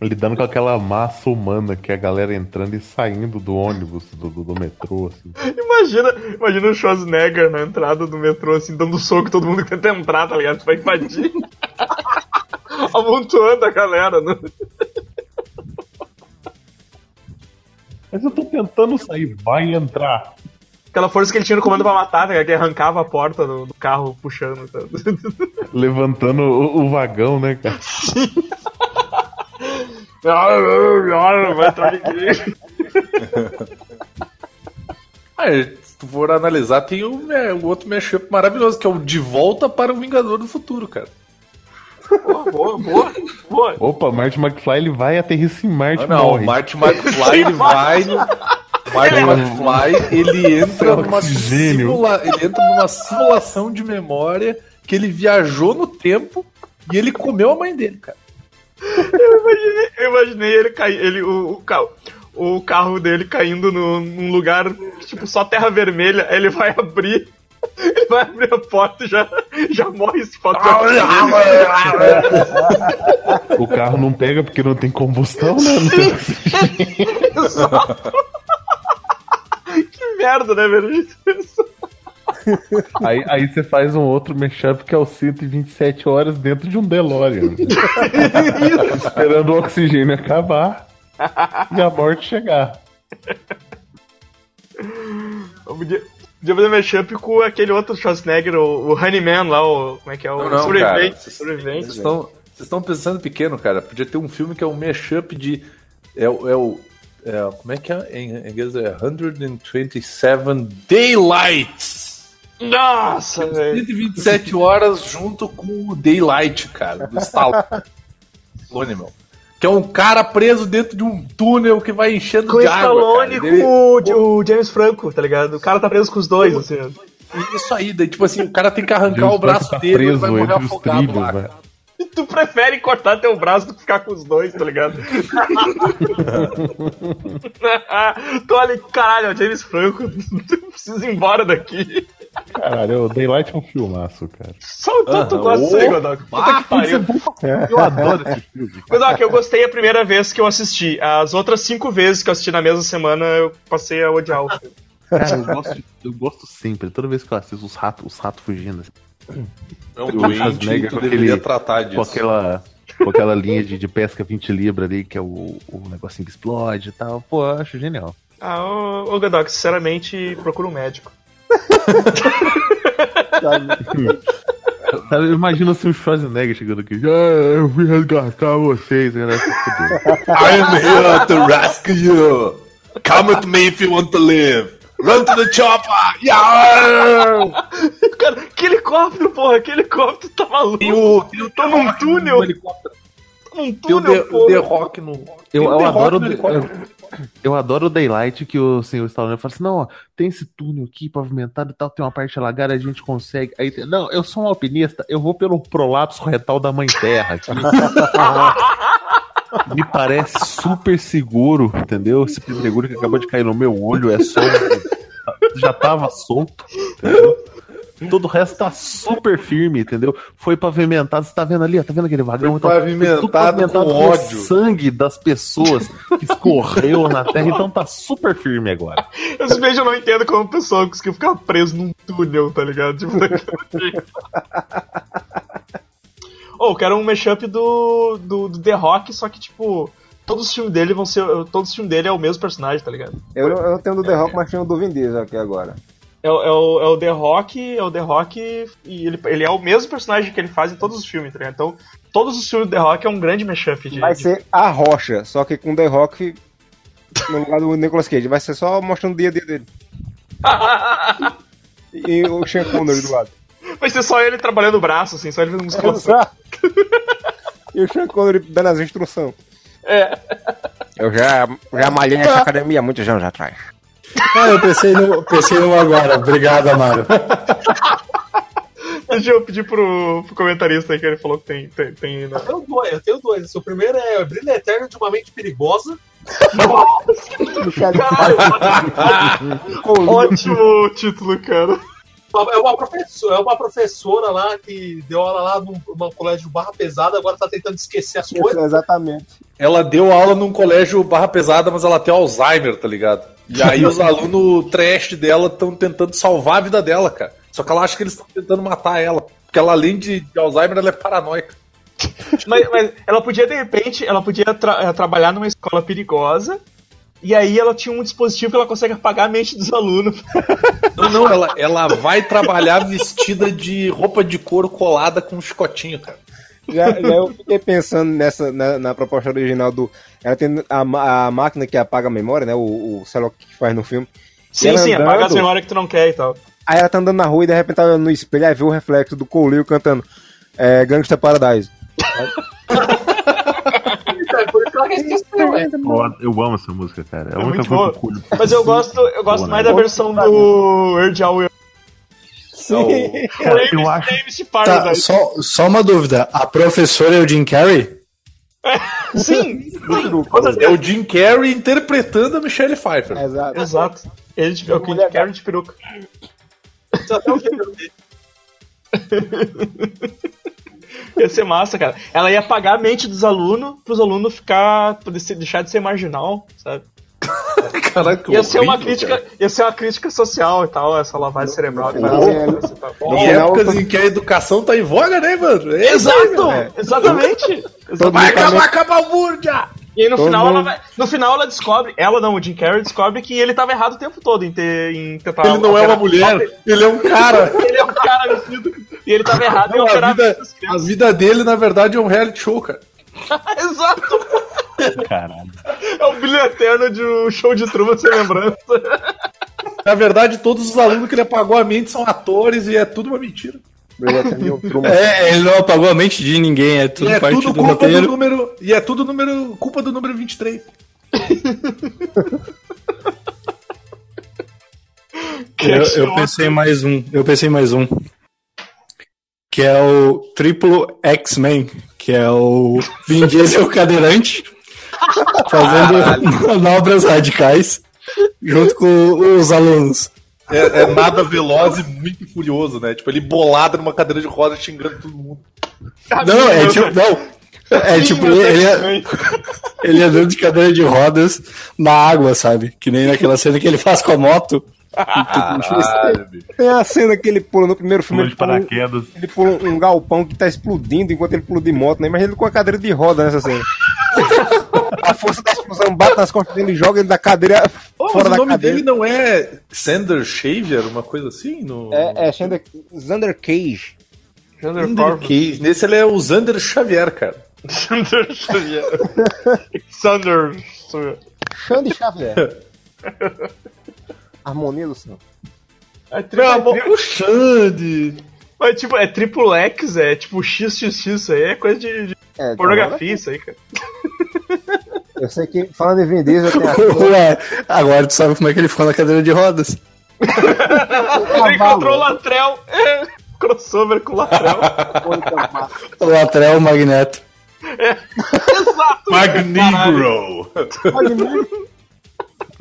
Speaker 1: ele lidando com aquela massa humana que é a galera entrando e saindo do ônibus, do, do, do metrô, assim.
Speaker 4: Imagina, imagina o Schwarzenegger na entrada do metrô, assim, dando soco todo mundo que tenta entrar, tá ligado? Vai invadir. <laughs> Amontoando a galera. Né?
Speaker 1: Mas eu tô tentando sair, vai entrar.
Speaker 4: Aquela força que ele tinha no comando pra matar, ligado? que arrancava a porta do, do carro puxando. Tá? <laughs>
Speaker 1: Levantando o, o vagão, né, cara?
Speaker 4: Vai entrar ninguém.
Speaker 3: Aí, se tu for analisar, tem o, é, o outro mashup maravilhoso, que é o De Volta para o Vingador do Futuro, cara.
Speaker 4: Boa, boa, boa, boa.
Speaker 1: Opa, Marty McFly ele vai aterrissa em Marte
Speaker 3: não,
Speaker 1: morre.
Speaker 3: o Marty McFly ele <laughs> vai. Marty McFly <laughs> ele entra numa simula- ele entra numa simulação de memória que ele viajou no tempo e ele comeu a mãe dele, cara.
Speaker 4: Eu imaginei, eu imaginei ele cair, ele, o, o, carro, o carro dele caindo no, num lugar, tipo, só terra vermelha, aí ele vai abrir. <laughs> Ele vai abrir a porta e já, já morre esse foto.
Speaker 1: O carro não pega porque não tem combustão, né? Não tem <laughs>
Speaker 4: que merda, né, velho?
Speaker 1: Aí, aí você faz um outro mashup que é o 127 horas dentro de um DeLorean. <laughs> Esperando o oxigênio acabar e a morte chegar.
Speaker 4: Eu podia, podia fazer mashup com aquele outro Schwarzenegger, o, o Honeyman lá, o. Como é que é? O
Speaker 3: Não, não,
Speaker 4: sobrevivente.
Speaker 3: Vocês- estão, vocês estão pensando pequeno, cara. Podia ter um filme que é um mashup de. É, é o. é, como é que é? Em em inglês é 127 Daylights.
Speaker 4: Nossa, velho.
Speaker 3: 127 horas junto com o Daylight, cara, do Stallone, meu. Que é um cara preso dentro de um túnel que vai enchendo
Speaker 4: Com o
Speaker 3: de água.
Speaker 4: Stallone
Speaker 3: cara.
Speaker 4: Com o, o James Franco, tá ligado? O cara tá preso com os dois, assim.
Speaker 3: Isso aí, daí, tipo assim, o cara tem que arrancar o braço
Speaker 1: tá
Speaker 3: dele e
Speaker 1: preso
Speaker 3: vai morrer afogado
Speaker 1: trilhos,
Speaker 3: lá.
Speaker 4: Tu prefere cortar teu braço do que ficar com os dois, tá ligado? <laughs> tu olha, caralho, é James Franco. <laughs> Preciso ir embora daqui.
Speaker 1: Caralho, o Daylight é um filmaço, cara.
Speaker 4: Só o tanto
Speaker 3: Aham.
Speaker 4: gosto disso aí,
Speaker 3: Ô,
Speaker 4: Godok. Puta que pariu.
Speaker 1: Eu adoro esse filme.
Speaker 4: Godok, eu gostei a primeira vez que eu assisti. As outras cinco vezes que eu assisti na mesma semana, eu passei a odiar o filme.
Speaker 1: Cara, eu gosto, eu gosto sempre. Toda vez que eu assisto os ratos, os ratos fugindo. assim,
Speaker 3: É um
Speaker 1: O
Speaker 3: doente tu
Speaker 1: com
Speaker 3: deveria
Speaker 1: aquele-
Speaker 3: tratar disso.
Speaker 1: com aquela, com aquela linha de, de pesca 20 libras ali, que é o, o negocinho que explode e tal. Pô, eu acho genial.
Speaker 4: Ah, ô, ô Godok, sinceramente, procura um médico.
Speaker 1: Sabe, imagina se o Schwarzenegger chegando aqui. Ah, eu vim resgatar vocês. Né?
Speaker 3: I am here to rescue you. Come with me if you want to live. Run to the chopper. Yeah!
Speaker 4: Cara, que helicóptero, porra, que helicóptero tá maluco.
Speaker 3: Tem o, tem o
Speaker 4: Tá num túnel.
Speaker 3: helicóptero.
Speaker 4: Tá num
Speaker 3: Tem o
Speaker 4: túnel,
Speaker 3: The, Rock no.
Speaker 1: Eu, eu
Speaker 3: The
Speaker 1: adoro
Speaker 3: Rock no
Speaker 1: eu, eu adoro o Daylight que o senhor Stallone fala assim: não, ó, tem esse túnel aqui pavimentado e tal, tem uma parte alagada, a gente consegue. Aí, não, eu sou um alpinista, eu vou pelo prolapso retal da mãe terra aqui. <laughs> Me parece super seguro, entendeu? Esse pedregulho que acabou de cair no meu olho é só. um- Já tava solto, entendeu? Todo o resto tá super firme, entendeu? Foi pavimentado, você tá vendo ali, ó, tá vendo aquele vagão?
Speaker 3: Foi pavimentado
Speaker 1: pavimentado
Speaker 3: com
Speaker 1: com
Speaker 3: ódio.
Speaker 1: sangue das pessoas que escorreu na terra, então tá super firme agora.
Speaker 4: Eu simplesmente não entendo como a pessoa conseguiu ficar preso num túnel, tá ligado? Tipo, daquele jeito. Oh, eu quero um mashup do, do, do The Rock, só que, tipo, todos os filmes dele vão ser. Todos os filmes dele é o mesmo personagem, tá ligado?
Speaker 5: Eu, não- eu tenho do The Rock, mas tenho do Vin Diesel aqui agora.
Speaker 4: É, o- é o, é o The Rock, é o The Rock e ele, ele é o mesmo personagem que ele faz em todos os filmes, tá ligado? Então, todos os filmes do The Rock é um grande mashup de.
Speaker 5: Vai ser a rocha, só que com The Rock no lugar do Nicolas Cage. Vai ser só mostrando o dia a dia dele. <laughs> E o Sean Connery do lado.
Speaker 4: Vai ser só ele trabalhando o braço, assim, só ele fazendo musculação.
Speaker 5: E o Sean Connery dando as instruções.
Speaker 4: É. <laughs>
Speaker 5: Eu já, já malhei nessa academia há muitos anos atrás.
Speaker 2: Ah, eu pensei no, pensei no agora. Obrigado, Amaro. <laughs>
Speaker 4: Deixa eu pedir pro, pro comentarista aí que ele falou que tem. tem, tem?
Speaker 6: Eu tenho dois, eu tenho dois. O primeiro é Brilho Eterno de uma Mente Perigosa. <laughs>
Speaker 4: Ótimo título, cara.
Speaker 6: É uma, professora, é uma professora lá que deu aula lá num, num colégio barra pesada, agora tá tentando esquecer as coisas.
Speaker 5: Exatamente.
Speaker 3: Ela deu aula num colégio barra pesada, mas ela tem Alzheimer, tá ligado? E aí os <laughs> alunos trash dela estão tentando salvar a vida dela, cara. Só que ela acha que eles estão tentando matar ela. Porque ela, além de, de Alzheimer, ela é paranoica. <laughs>
Speaker 4: Mas, mas ela podia, de repente, ela podia tra- eh, trabalhar numa escola perigosa E aí ela tinha um dispositivo que ela consegue apagar a mente dos alunos. <laughs>
Speaker 3: Não, não, ela, ela vai trabalhar vestida de roupa de couro colada com um chicotinho, cara.
Speaker 5: Já, já eu fiquei pensando nessa, na, na proposta original do. Ela tem a, a máquina que apaga a memória, né? O, o o que faz no filme.
Speaker 4: Sim,
Speaker 5: ela
Speaker 4: sim,
Speaker 5: andando-
Speaker 4: apaga as memórias que tu não quer e tal.
Speaker 5: Aí ela tá andando na rua e de repente tá olhando no espelho e vê o reflexo do Colil cantando é, Gangsta Paradise.
Speaker 6: Ela.
Speaker 1: Eu, eu amo essa música, cara. É a
Speaker 4: É muito boa. Mas eu gosto, eu gosto
Speaker 1: Boa,
Speaker 4: mais
Speaker 1: né?
Speaker 4: da versão do Weird Al
Speaker 5: Sim.
Speaker 1: Cara, eu acho.
Speaker 4: James
Speaker 2: Tá, só, só uma dúvida. A professora é o Jim Carrey? <laughs>
Speaker 4: Sim,
Speaker 3: É o Jim Carrey interpretando a Michelle Pfeiffer.
Speaker 5: Exato.
Speaker 4: exato. Ele de, é o que quero de peruca.
Speaker 6: Só até o. <laughs>
Speaker 4: Ia ser massa, cara. Ela ia apagar a mente dos alunos, pros alunos ficar. deixar de ser marginal, sabe? <laughs>
Speaker 3: Caraca,
Speaker 4: Ia ser uma
Speaker 3: horrível,
Speaker 4: crítica,
Speaker 3: cara.
Speaker 4: ia ser uma crítica social e tal, essa lavagem cerebral. que vai
Speaker 5: não,
Speaker 4: e.
Speaker 5: No
Speaker 3: Em épocas em que a educação tá em voga, né, mano? É
Speaker 4: Exato!
Speaker 3: meu. <laughs>
Speaker 4: Exatamente!
Speaker 3: Vai
Speaker 5: tá
Speaker 3: acabar, acabar o mundo já!
Speaker 4: E aí no
Speaker 5: Todo
Speaker 4: final, ela
Speaker 5: mundo-
Speaker 4: vai, no final ela descobre, ela não, o Jim Carrey descobre que ele tava errado o tempo todo em, ter, em tentar.
Speaker 3: Ele não é uma mulher, ele é um cara. <laughs>
Speaker 4: Ele é um cara vestido. E ele tava errado em
Speaker 3: Não, a, vida,
Speaker 4: as
Speaker 3: a vida dele, na verdade, é um reality show, cara.
Speaker 4: Exato! <laughs>
Speaker 1: Caralho.
Speaker 4: É o brilho eterno de um show de Truman sem lembrança. <laughs>
Speaker 3: Na verdade, todos os alunos que ele apagou a mente são atores e é tudo uma mentira. <laughs>
Speaker 2: É, ele não apagou a mente de ninguém, é tudo
Speaker 3: e é
Speaker 2: parte
Speaker 3: tudo
Speaker 2: do
Speaker 3: culpa do
Speaker 2: roteiro.
Speaker 3: número. E é tudo número, culpa do número 23.
Speaker 2: Eu, eu pensei em mais um, eu pensei em mais um. Que é o triplo X-Men, que é o Vin Diesel cadeirante, fazendo manobras radicais, junto com os alunos.
Speaker 3: É, é nada veloz e muito furioso, né? Tipo, ele bolado numa cadeira de roda xingando todo mundo.
Speaker 2: Não, é tipo, não. É tipo, ele, ele, é- <laughs> ele andando de cadeira de rodas na água, sabe? Que nem naquela cena que ele faz com a moto.
Speaker 3: Caralho.
Speaker 5: Tem a cena que ele pula no primeiro filme,
Speaker 1: Pulando de
Speaker 5: ele pula, um- pula um galpão que tá explodindo enquanto ele pula de moto, né? Imagina ele com a cadeira de roda nessa cena. A força da explosão bate nas costas dele e joga ele da cadeira
Speaker 3: Oh,
Speaker 5: fora
Speaker 3: o
Speaker 5: da
Speaker 3: nome
Speaker 5: cadeira.
Speaker 3: dele não é Sander Shaver, uma coisa assim? No...
Speaker 5: É, é Xander, Xander Cage.
Speaker 4: Xander
Speaker 3: Zander
Speaker 4: Corvo.
Speaker 3: Cage. Nesse ele é o Zander Xavier, cara.
Speaker 4: Xander Xavier. <laughs> Xander Xavier.
Speaker 5: Xande Xavier. <laughs> Harmonia do céu.
Speaker 4: É tri-
Speaker 3: Meu
Speaker 4: é
Speaker 3: o Xande.
Speaker 4: Mas, tipo, é triple X, é tipo XXX, isso aí é coisa de, de
Speaker 5: É,
Speaker 4: pornografia, isso aí, cara. <laughs>
Speaker 5: Eu sei que, falando em Vin Diesel, tem a <laughs>
Speaker 2: Ué, agora tu sabe como é que ele ficou na cadeira de rodas. <laughs>
Speaker 4: Ele encontrou o Latrell, é, crossover com o Latrell.
Speaker 2: O Latrell, o Magneto.
Speaker 4: Exato!
Speaker 3: Magnigro.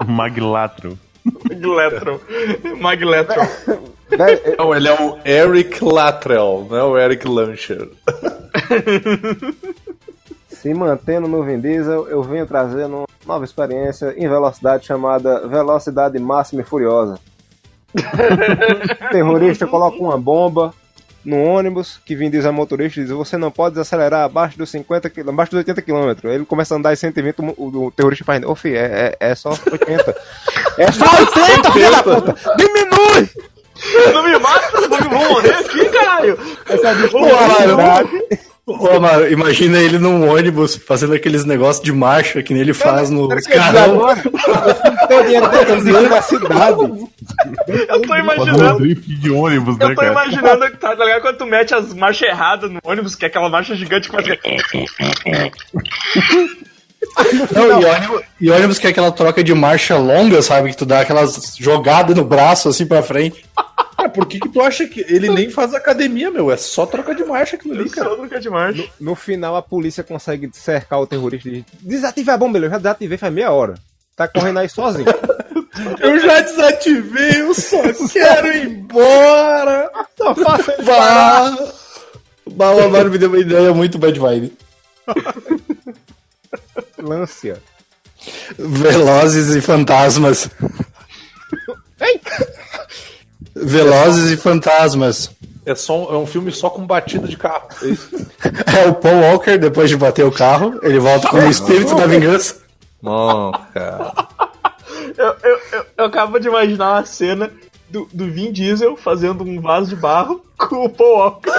Speaker 1: Maglatro.
Speaker 4: Magletron. Magletron.
Speaker 5: Velho,
Speaker 3: Não, ele é o Eric Latrell, não é o Eric Lancher.
Speaker 5: Se mantendo no Vin Diesel, eu venho trazendo uma nova experiência em velocidade chamada Velocidade Máxima e Furiosa. o <laughs> terrorista coloca uma bomba no ônibus, que Vin Diesel é motorista e diz: Você não pode acelerar abaixo dos 50 km, abaixo dos 80 km. Ele começa a andar em 120, o, o, o terrorista faz: Ô filho, é, é, é só 80. <laughs> é só 80, filho da puta! Diminui!
Speaker 4: Não me mata, eu vou morrer aqui, caralho!
Speaker 5: Essa é a
Speaker 2: Ô, Amaro, imagina ele num ônibus fazendo aqueles negócios de marcha que nem ele faz nos carrão.
Speaker 5: agora. Tem o dinheiro dele na cidade.
Speaker 4: Eu tô imaginando.
Speaker 1: drift de ônibus, né,
Speaker 4: Eu tô imaginando que tá, tá ligado? Quando tu mete as marchas erradas no ônibus, que é aquela marcha gigante que faz.
Speaker 2: Não, e ônibus, e ônibus que é aquela troca de marcha longa, sabe? Que tu dá aquelas jogadas no braço assim pra frente.
Speaker 3: Cara, por que, que tu acha que ele nem faz academia, meu? É só troca de marcha aquilo ali, cara.
Speaker 4: Só troca de marcha.
Speaker 5: No final, a polícia consegue cercar o terrorista e diz: a bomba, eu já desativei faz meia hora. Tá correndo aí sozinho. <laughs>
Speaker 3: Eu já desativei, eu só quero ir embora.
Speaker 5: Só faça ele
Speaker 2: Vá! Amaro me deu uma ideia muito bad vibe. <laughs>
Speaker 5: Lância.
Speaker 2: Velozes e fantasmas. Velozes e fantasmas.
Speaker 3: É, só um, é um filme só com batida de carro. É isso. <laughs>
Speaker 2: É o Paul Walker, depois de bater o carro, ele volta como o espírito da vingança.
Speaker 3: Não, cara.
Speaker 4: eu, eu acabo de imaginar uma cena do, do Vin Diesel fazendo um vaso de barro <laughs> com o Paul Walker. <laughs>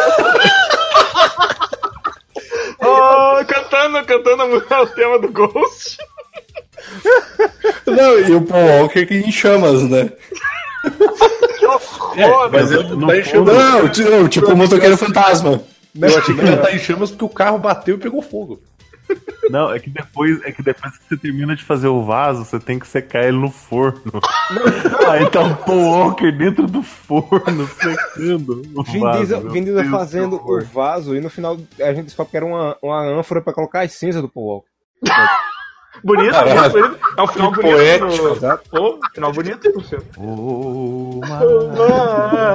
Speaker 4: oh, cantando, cantando o tema do Ghost.
Speaker 2: Não, e o Paul Walker que em chamas, né?
Speaker 3: É, mas ele não tá em chamas.
Speaker 2: Não, ti- não, tipo o motoqueiro fantasma.
Speaker 3: Eu achei que ele tá em chamas porque o carro bateu e pegou fogo.
Speaker 1: Não, é que depois, é que depois que você termina de fazer o vaso, você tem que secar ele no forno. <laughs> Aí tá o Paul Walker dentro do forno, secando. o
Speaker 5: Vin
Speaker 1: vaso,
Speaker 5: Diesel, Vin Diesel fazendo
Speaker 1: que horror.
Speaker 5: o vaso e no final a gente descobre que era uma, uma ânfora pra colocar as cinzas do Paul Walker. <laughs>
Speaker 4: Bonito, bonito. É um final bonito.
Speaker 3: poético.
Speaker 4: Pô, final bonito pro filme.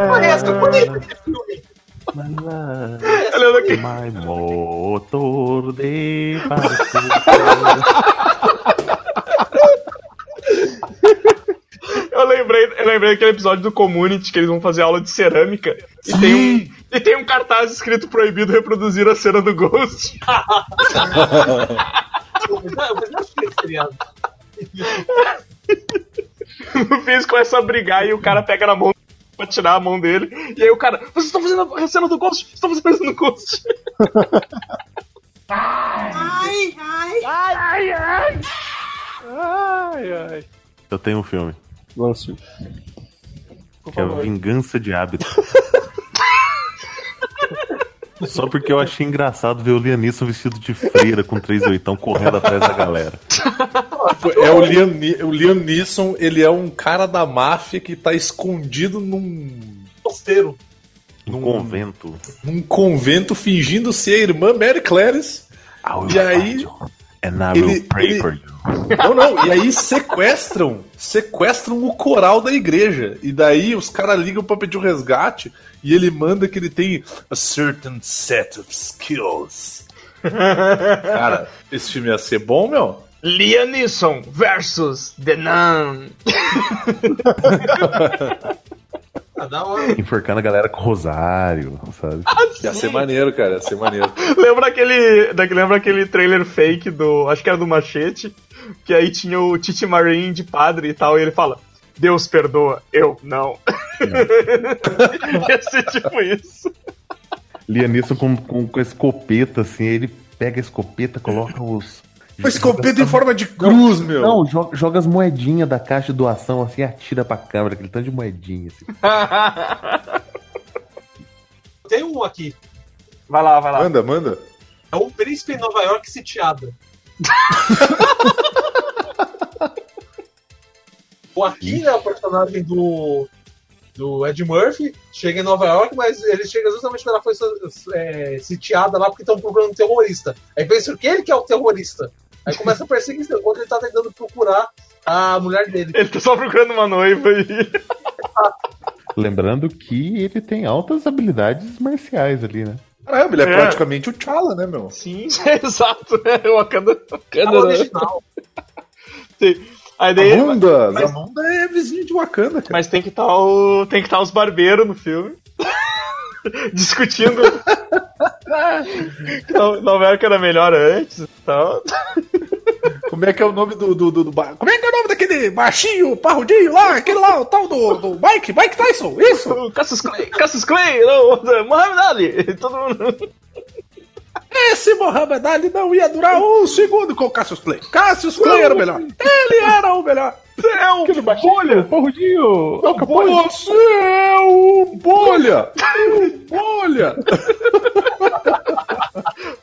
Speaker 6: Parece, bonito esse filme.
Speaker 4: Olhando aqui.
Speaker 1: my motor de.
Speaker 4: Eu lembrei, eu lembrei daquele episódio do Community que eles vão fazer aula de cerâmica e tem, um, e tem um cartaz escrito proibido reproduzir a cena do Ghost. <laughs>
Speaker 6: Eu já- eu já assisti esse seriado. <laughs>
Speaker 4: O Fizz começa a brigar e o cara pega na mão pra tirar a mão dele. E aí o cara, vocês estão fazendo a cena do Ghost? Vocês estão fazendo a cena do Ghost?
Speaker 1: Eu tenho um filme,
Speaker 5: Lance.
Speaker 1: que é Vingança de Hábito. <laughs> Só porque eu achei engraçado ver o Lianisson vestido de freira com três oitão correndo atrás da galera.
Speaker 3: É o Liam, o Liam Neeson, ele é um cara da máfia que tá escondido num,
Speaker 6: Posteiro.
Speaker 1: No convento.
Speaker 3: num convento fingindo ser a irmã Mary
Speaker 1: will
Speaker 3: E aí,
Speaker 1: And I
Speaker 3: ele-
Speaker 1: will pray
Speaker 3: ele-
Speaker 1: for you.
Speaker 3: Não, não, e aí sequestram, sequestram o coral da igreja. E daí os caras ligam pra pedir o resgate e ele manda que ele tem a certain set of skills. Cara, esse filme ia ser bom, meu?
Speaker 4: Liam Neeson versus The Nun. <laughs>
Speaker 6: Ah.
Speaker 1: Enforcando a galera com rosário, sabe?
Speaker 3: Ia ser maneiro, cara, ia ser maneiro. <laughs>
Speaker 4: Lembra aquele, lembra aquele trailer fake do. Acho que era do Machete? Que aí tinha o Titi Marin de padre e tal, e ele fala: Deus perdoa, eu não. <laughs> Ia ser tipo isso.
Speaker 1: Lianisson com, com, com a escopeta, assim, aí ele pega a escopeta, coloca os.
Speaker 3: Uma escopeta em forma de cruz, meu.
Speaker 1: Não, joga, joga as moedinhas da caixa de doação assim e atira pra câmera, aquele tanto de moedinha. Assim. <laughs>
Speaker 6: Tem um aqui.
Speaker 4: Vai lá, vai lá.
Speaker 3: Manda, manda.
Speaker 6: É o Príncipe em Nova York sitiada. <laughs> o Akin é o personagem do, do Ed Murphy. Chega em Nova York, mas ele chega justamente quando ela foi é, sitiada lá porque estão procurando um terrorista. Aí pensa que ele que é o terrorista. Aí começa a perseguição enquanto ele tá tentando procurar a mulher dele.
Speaker 4: Ele tá só procurando uma noiva e. <laughs>
Speaker 1: Lembrando que ele tem altas habilidades marciais ali, né?
Speaker 3: Caramba, ele é,
Speaker 4: É.
Speaker 3: praticamente o T'Challa, né, meu?
Speaker 4: Sim, <laughs> exato. É o Wakanda.
Speaker 6: É
Speaker 4: Wakanda né?
Speaker 6: original.
Speaker 4: Sim. Aí daí.
Speaker 3: Zamunda,
Speaker 4: mas-
Speaker 3: Zamunda é vizinho de Wakanda, cara.
Speaker 4: Mas tem que estar o. Tem que estar os barbeiros no filme. <laughs> Discutindo. <laughs> Não- Nova York era melhor antes e tal.
Speaker 3: Como é que é o nome do, do, do, do Como é que é o nome daquele baixinho, parrudinho lá, aquele lá, o tal do, do Mike, Mike Tyson, isso? <laughs>
Speaker 4: Cassius Clay, Cassius Clay, não, Muhammad Ali. Todo mundo.
Speaker 3: Esse Mohamed Ali não ia durar um segundo com o Cassius Clay. Cassius Clay era o melhor. Ele era o melhor.
Speaker 4: É o bolha.
Speaker 1: Parrudinho!
Speaker 3: Você é o Bolha! O Bolha!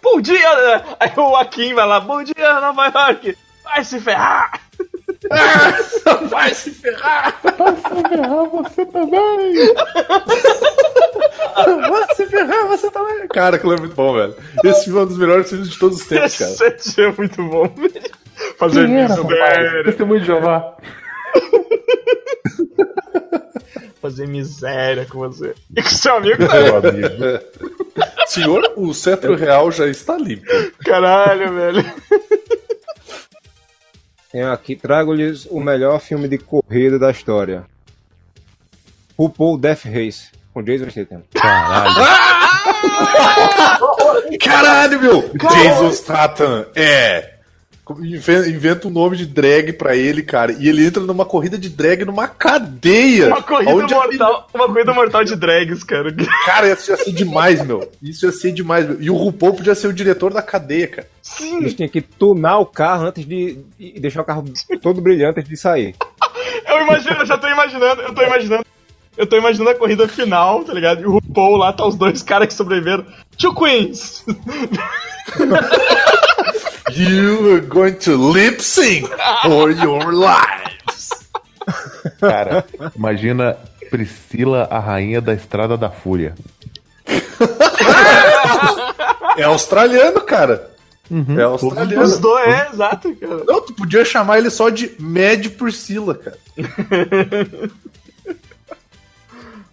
Speaker 4: Bom dia! né? Aí o Akin vai lá, bom dia, Nova York! Vai se ferrar! <laughs>
Speaker 3: Vai se ferrar!
Speaker 1: você também!
Speaker 3: Vai se ferrar, você também! Cara, aquilo é muito bom, velho. Esse filme é um dos melhores filmes de todos os tempos, cara.
Speaker 4: Esse é muito bom, velho. Fazer
Speaker 1: Quem era,
Speaker 4: isso, velho.
Speaker 1: Testemunho de Jeová.
Speaker 4: Fazer miséria com você. E com seu amigo, né?
Speaker 1: Meu amigo.
Speaker 3: Senhor, o cetro real já está limpo.
Speaker 4: Caralho, velho.
Speaker 5: Tenho aqui, trago-lhes o melhor filme de corrida da história. RuPaul Death Race, com Jason Statham.
Speaker 1: Caralho. <laughs>
Speaker 3: Caralho, meu! Jason Statham é Inventa um nome de drag pra ele, cara. E ele entra numa corrida de drag numa cadeia.
Speaker 4: Uma corrida
Speaker 3: onde a
Speaker 4: mortal, uma corrida mortal de drags, cara.
Speaker 3: Cara, isso ia ser demais, meu. Isso ia ser demais, meu. E o RuPaul podia ser o diretor da cadeia, cara.
Speaker 4: Sim,
Speaker 5: Eles tinham que tunar o carro antes de, de deixar o carro todo brilhante antes de sair.
Speaker 4: eu imagino, eu já tô imaginando, eu tô imaginando. Eu tô imaginando a corrida final, tá ligado? E o RuPaul lá tá os dois caras que sobreviveram. Two Queens! <laughs>
Speaker 3: You are going to lip sync for your lives.
Speaker 1: Cara, imagina Priscila, a rainha da Estrada da Fúria.
Speaker 3: É australiano, cara. É australiano.
Speaker 4: Os dois, é, exato, cara.
Speaker 3: Não, tu podia chamar ele só de Mad Priscila, cara.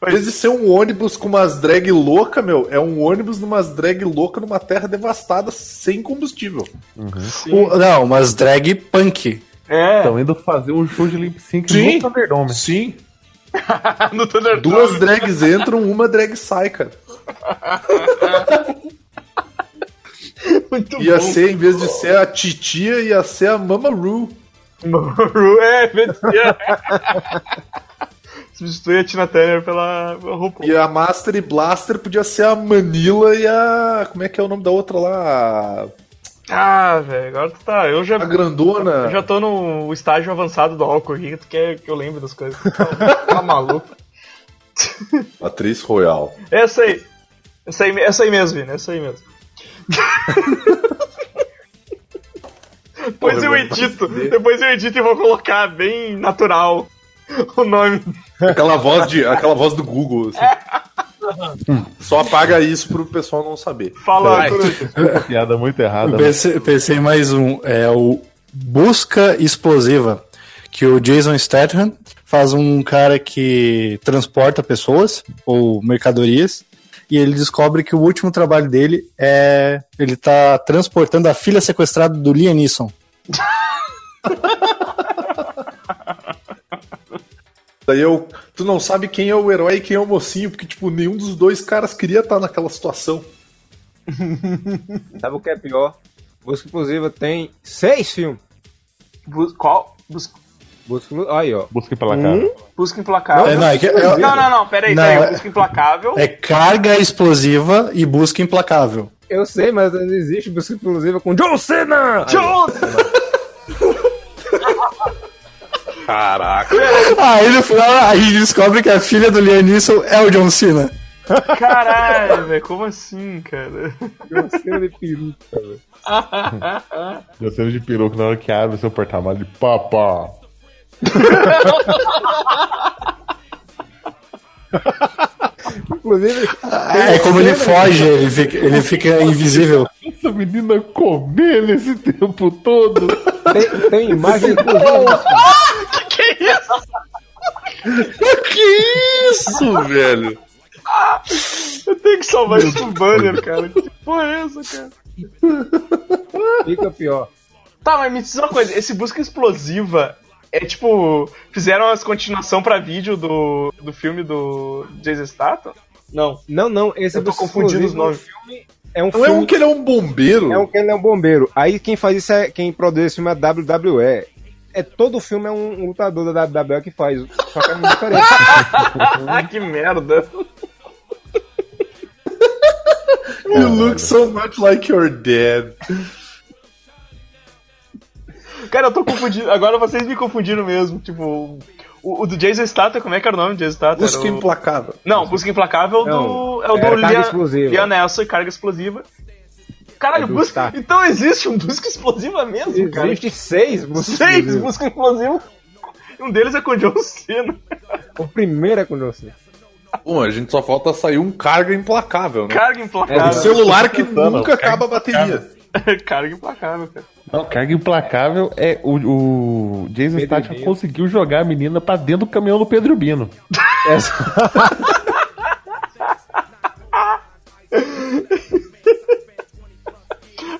Speaker 3: Em vez de ser um ônibus com umas drag louca, meu, é um ônibus numas drag louca numa terra devastada sem combustível.
Speaker 2: O- não, mas drag punk.
Speaker 4: É,
Speaker 1: Estão indo fazer um show de lip sync
Speaker 3: Sim.
Speaker 1: no Thunderdome.
Speaker 3: Sim. <laughs>
Speaker 4: no Thunderdome.
Speaker 3: Duas drags entram, uma drag sai, cara. <laughs>
Speaker 4: Muito
Speaker 3: Ia
Speaker 4: bom.
Speaker 3: ser, em vez de ser a titia, ia ser a Mama Ru.
Speaker 4: É, metia. <laughs> Substitui a Tina Turner pela RuPaul.
Speaker 3: E a Master e Blaster podia ser a Manila e a. Como é que é o nome da outra lá?
Speaker 4: Ah, velho, agora tu tá. Eu já,
Speaker 3: A grandona.
Speaker 4: eu já tô no estágio avançado do álcool aqui, tu quer que eu lembre das coisas. <laughs> Tá maluco. <laughs>
Speaker 3: Atriz Royal.
Speaker 4: Essa aí. Essa aí, essa aí mesmo, Vini, essa aí mesmo. <laughs> Depois eu edito, depois eu edito e vou colocar bem natural <laughs> o nome.
Speaker 3: Aquela voz de. aquela voz do Google. assim. Só apaga isso pro pessoal não saber.
Speaker 4: Fala. Coruja. <laughs>
Speaker 1: Piada muito errada.
Speaker 2: Eu pensei, pensei em mais um. É o Busca Explosiva. Que o Jason Statham faz um cara que transporta pessoas ou mercadorias. E ele descobre que o último trabalho dele é. Ele tá transportando a filha sequestrada do Liam Neeson. <laughs>
Speaker 3: Daí eu. Tu não sabe quem é o herói e quem é o mocinho, porque, tipo, nenhum dos dois caras queria estar naquela situação.
Speaker 5: Sabe o que é pior? Busca Explosiva tem seis filmes.
Speaker 4: Bus- Qual? Bus-
Speaker 5: Busca Aí, ó.
Speaker 1: Busca pela cara.
Speaker 4: Busca Implacável.
Speaker 2: É, não, é que- é-
Speaker 4: não, não, não, peraí,
Speaker 2: Não,
Speaker 4: peraí.
Speaker 2: é-
Speaker 4: Busca Implacável.
Speaker 2: É carga explosiva e busca implacável.
Speaker 5: Eu sei, mas não existe Busca Explosiva com John Cena!
Speaker 4: John! <laughs>
Speaker 3: Caraca.
Speaker 2: Aí no final, aí descobre que a filha do Liam Neeson é o John Cena.
Speaker 4: Caralho, velho, como assim, cara?
Speaker 5: John Cena de peruca, velho.
Speaker 1: Eu sendo de peruca na hora que abre o seu porta-malas de papá. <laughs>
Speaker 5: Inclusive,
Speaker 2: É como ele foge, ele fica, ele fica invisível.
Speaker 1: Essa menina comendo esse tempo todo.
Speaker 5: tem, tem imagem inclusive.
Speaker 3: que isso, velho?
Speaker 4: Eu tenho que salvar isso pro banner, cara. Que porra é essa, cara?
Speaker 5: Fica pior.
Speaker 4: Tá, mas me diz uma coisa, esse busca explosiva é tipo. Fizeram as continuação pra vídeo do, do filme do Jason Statham? Não.
Speaker 5: Não, não, esse
Speaker 4: Eu tô confundindo os nomes.
Speaker 5: filme é um
Speaker 3: Não é
Speaker 5: filme
Speaker 3: um que ele é um bombeiro?
Speaker 5: É um que ele é um bombeiro. Aí quem faz isso é quem produz esse filme é a WWE. É todo filme é um, um lutador da WWE que faz. Só que é muito diferente.
Speaker 4: Ah, <laughs> que merda.
Speaker 3: You look so much like you're dead.
Speaker 4: Cara, eu tô confundindo. Agora vocês me confundiram mesmo. Tipo, o, o do Jason Statham, como é que era o nome do Jason Statham?
Speaker 3: Busca
Speaker 4: Era o-
Speaker 3: implacável.
Speaker 4: Não, Busca Implacável
Speaker 5: Não,
Speaker 4: do. É o do
Speaker 5: Carga
Speaker 4: Liam,
Speaker 5: Explosiva.
Speaker 4: Liam Nelson e Carga Explosiva. Caralho,
Speaker 5: É do
Speaker 4: busca.
Speaker 5: Statham.
Speaker 4: Então existe um Busca Explosiva mesmo, cara.
Speaker 5: Existe seis Busca
Speaker 4: Seis. Busca Explosiva. Um deles é com o John Cena.
Speaker 5: O primeiro é com você.
Speaker 3: Bom, a gente só falta sair um carga implacável, né?
Speaker 4: Carga
Speaker 3: Um
Speaker 4: Implacável.
Speaker 3: celular que
Speaker 1: Não, não,
Speaker 3: nunca acaba a bateria. <laughs>
Speaker 4: Carga Implacável, cara.
Speaker 1: Não, carga implacável é o, o Jason Statham conseguiu jogar a menina pra dentro do caminhão do Pedro Bino.
Speaker 5: Essa... <laughs>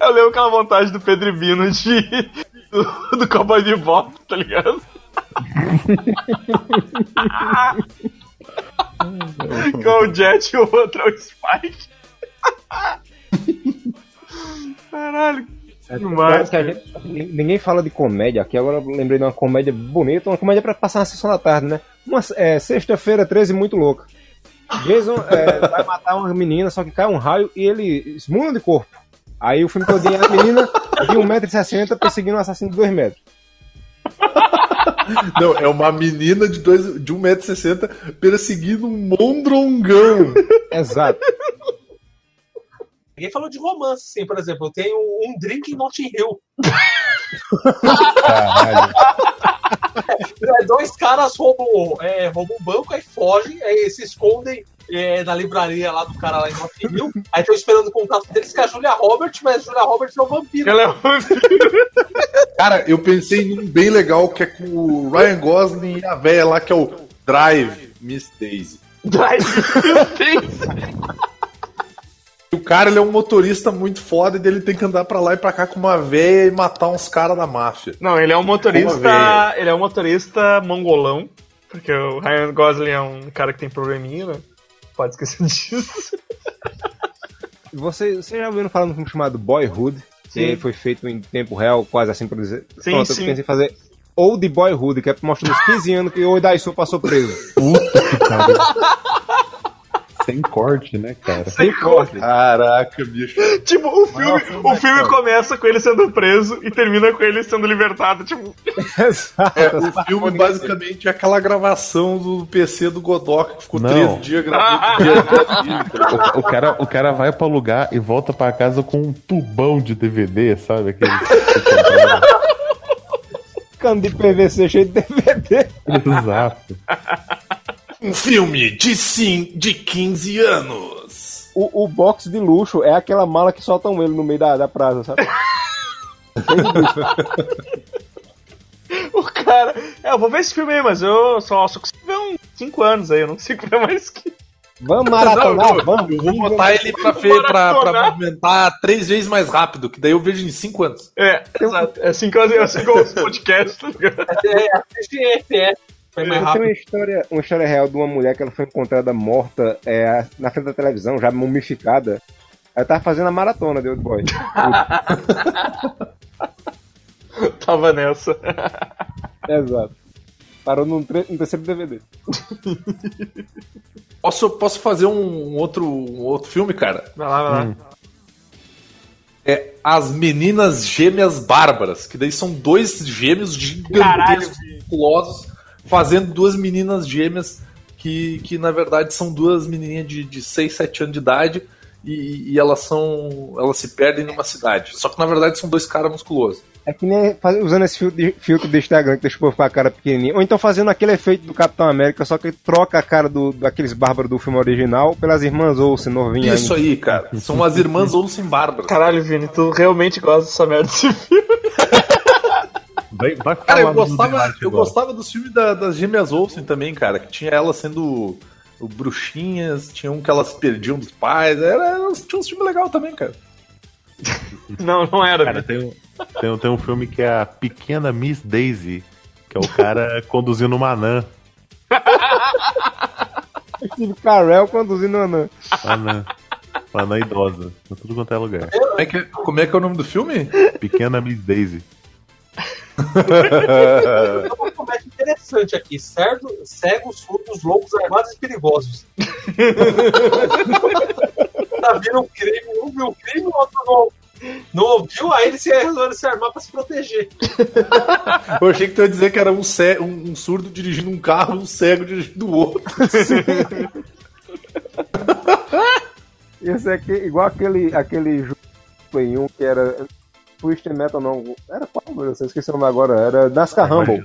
Speaker 4: Eu lembro aquela vontade do Pedro Bino de. do, do cowboy de bota, tá ligado? <laughs> Com o Jet e o outro é o Spike. Caralho. Mas,
Speaker 5: Que a gente- ninguém fala de comédia aqui, agora eu lembrei de uma comédia bonita, uma comédia pra passar na sessão da tarde, né? Uma é, sexta-feira 13 muito louca. Jason é, vai matar uma menina, só que cai um raio e ele muda de corpo. Aí o filme todinho é a menina de 1,60m perseguindo um assassino de 2 metros.
Speaker 3: Não, é uma menina de, dois, de 1,60m perseguindo um mondrongão.
Speaker 5: Exato.
Speaker 6: Ninguém falou de romance, sim, por exemplo. Eu tenho um drink em Notting Hill.
Speaker 1: Caralho.
Speaker 6: É, dois caras roubam, é, roubam um banco, aí fogem, aí se escondem é, na livraria lá do cara lá em Notting Hill. Aí estão esperando o contato deles, que é a Julia Roberts, mas a Julia Roberts é um vampiro.
Speaker 4: ela é um
Speaker 3: Cara, eu pensei num bem legal que é com o Ryan Gosling e a véia lá, que é o Drive Miss Daisy.
Speaker 4: drive.
Speaker 3: O cara ele é um motorista muito foda e dele tem que andar pra lá e pra cá com uma véia e matar uns caras da máfia.
Speaker 4: Não, ele é um motorista.
Speaker 3: veia.
Speaker 4: Ele é um motorista mongolão. Porque o Ryan Gosling é um cara que tem probleminha, né? Pode esquecer <laughs> disso.
Speaker 5: Você, você já ouviu falar num filme chamado Boyhood?
Speaker 4: Sim.
Speaker 5: Que foi feito em tempo real, quase assim por dizer.
Speaker 4: Sim,
Speaker 5: Pronto,
Speaker 4: sim.
Speaker 5: eu pensei em fazer Old Boyhood, que é mostrando os 15 anos que o Daisu passou preso.
Speaker 1: Puta que pariu. <laughs> Sem corte, né, cara?
Speaker 5: Sem corte.
Speaker 3: Caraca, bicho. <laughs>
Speaker 4: tipo, o filme,
Speaker 5: Nossa,
Speaker 4: o filme começa com ele sendo preso e termina com ele sendo libertado. Tipo, <laughs>
Speaker 5: Exato.
Speaker 3: É, o filme basicamente é aquela gravação do PC do Godok que ficou
Speaker 1: Não.
Speaker 3: três dias gravando. <laughs>
Speaker 1: O, o cara, o cara vai pra lugar e volta pra casa com um tubão de DVD, sabe? Aquele.
Speaker 5: Cano de PVC cheio de DVD.
Speaker 1: Exato.
Speaker 3: Um filme de, sim, de 15 anos.
Speaker 5: O, o box de luxo é aquela mala que soltam ele no meio da, da praça, sabe? <laughs> <laughs>
Speaker 4: o cara. É, eu vou ver esse filme aí, mas eu só, só consigo ver uns 5 anos aí, eu não consigo ver mais que.
Speaker 5: Vamos <laughs> maratonar,
Speaker 3: Não,
Speaker 5: vamos.
Speaker 3: Eu vou botar ele pra, fe- pra, pra movimentar três vezes mais rápido, que daí eu vejo em 5 anos.
Speaker 4: É, exato. É assim que eu, é assim que eu ouço podcast, tá ligado?
Speaker 6: É, assiste EFF. Foi mais
Speaker 5: Tem
Speaker 6: rápido.
Speaker 5: uma história, uma história real de uma mulher que ela foi encontrada morta é, na frente da televisão, já mumificada. Ela tava fazendo a maratona de Old Boy. <laughs>
Speaker 4: Tava nessa. <laughs>
Speaker 5: Exato. Parou num, terceiro DVD. <laughs>
Speaker 3: Posso, posso fazer um, um outro, um outro filme, cara?
Speaker 4: Vai lá, vai lá.
Speaker 3: É As Meninas Gêmeas Bárbaras, que daí são dois gêmeos gigantescos, musculosos, fazendo duas meninas gêmeas que, que na verdade são duas menininhas de, de 6, 7 anos de idade e, e elas são. elas se perdem numa cidade. Só que na verdade são dois caras musculosos.
Speaker 5: É que nem usando esse filtro de, filtro de Instagram que deixa o povo com a cara pequenininha. Ou então fazendo aquele efeito do Capitão América, só que troca a cara do, daqueles bárbaros do filme original pelas irmãs Olsen, novinhas.
Speaker 3: Isso aí, cara. São as irmãs Olsen Bárbaras.
Speaker 4: Caralho, Vini, tu realmente gosta dessa merda desse filme. <laughs>
Speaker 1: Vai, vai
Speaker 3: Cara, eu gostava, eu gostava dos filmes da- das gêmeas Olsen também, cara. Que tinha elas sendo o bruxinhas, tinha um que elas perdiam dos pais. Era, era- tinha uns filmes legais também, cara. <laughs>
Speaker 4: Não, não era.
Speaker 1: Cara,
Speaker 4: Vini.
Speaker 1: tem um, tem, um- tem um filme que é a Pequena Miss Daisy, que é o cara <laughs> conduzindo uma anã. <laughs>
Speaker 5: Steve Carell conduzindo a Anã.
Speaker 1: Anã. Uma anã idosa. Em tudo quanto é lugar.
Speaker 3: Como é que, como é, que é o nome do filme?
Speaker 1: Pequena Miss Daisy.
Speaker 6: É uma comédia interessante aqui. Certo? Cegos, surdos, loucos, armados e perigosos. <laughs> tá vindo um crime, um viu o crime, o outro não, não ouviu, aí ele se resolveu se armar pra se proteger.
Speaker 3: Eu achei que tu ia dizer que era um, ce- um- um surdo dirigindo um carro e um cego dirigindo o outro.
Speaker 5: Esse aqui, igual aquele, aquele jogo em um que era. Twisted Metal não. Era qual, meu Deus? Eu esqueci o nome agora. Era NASCAR Rumble.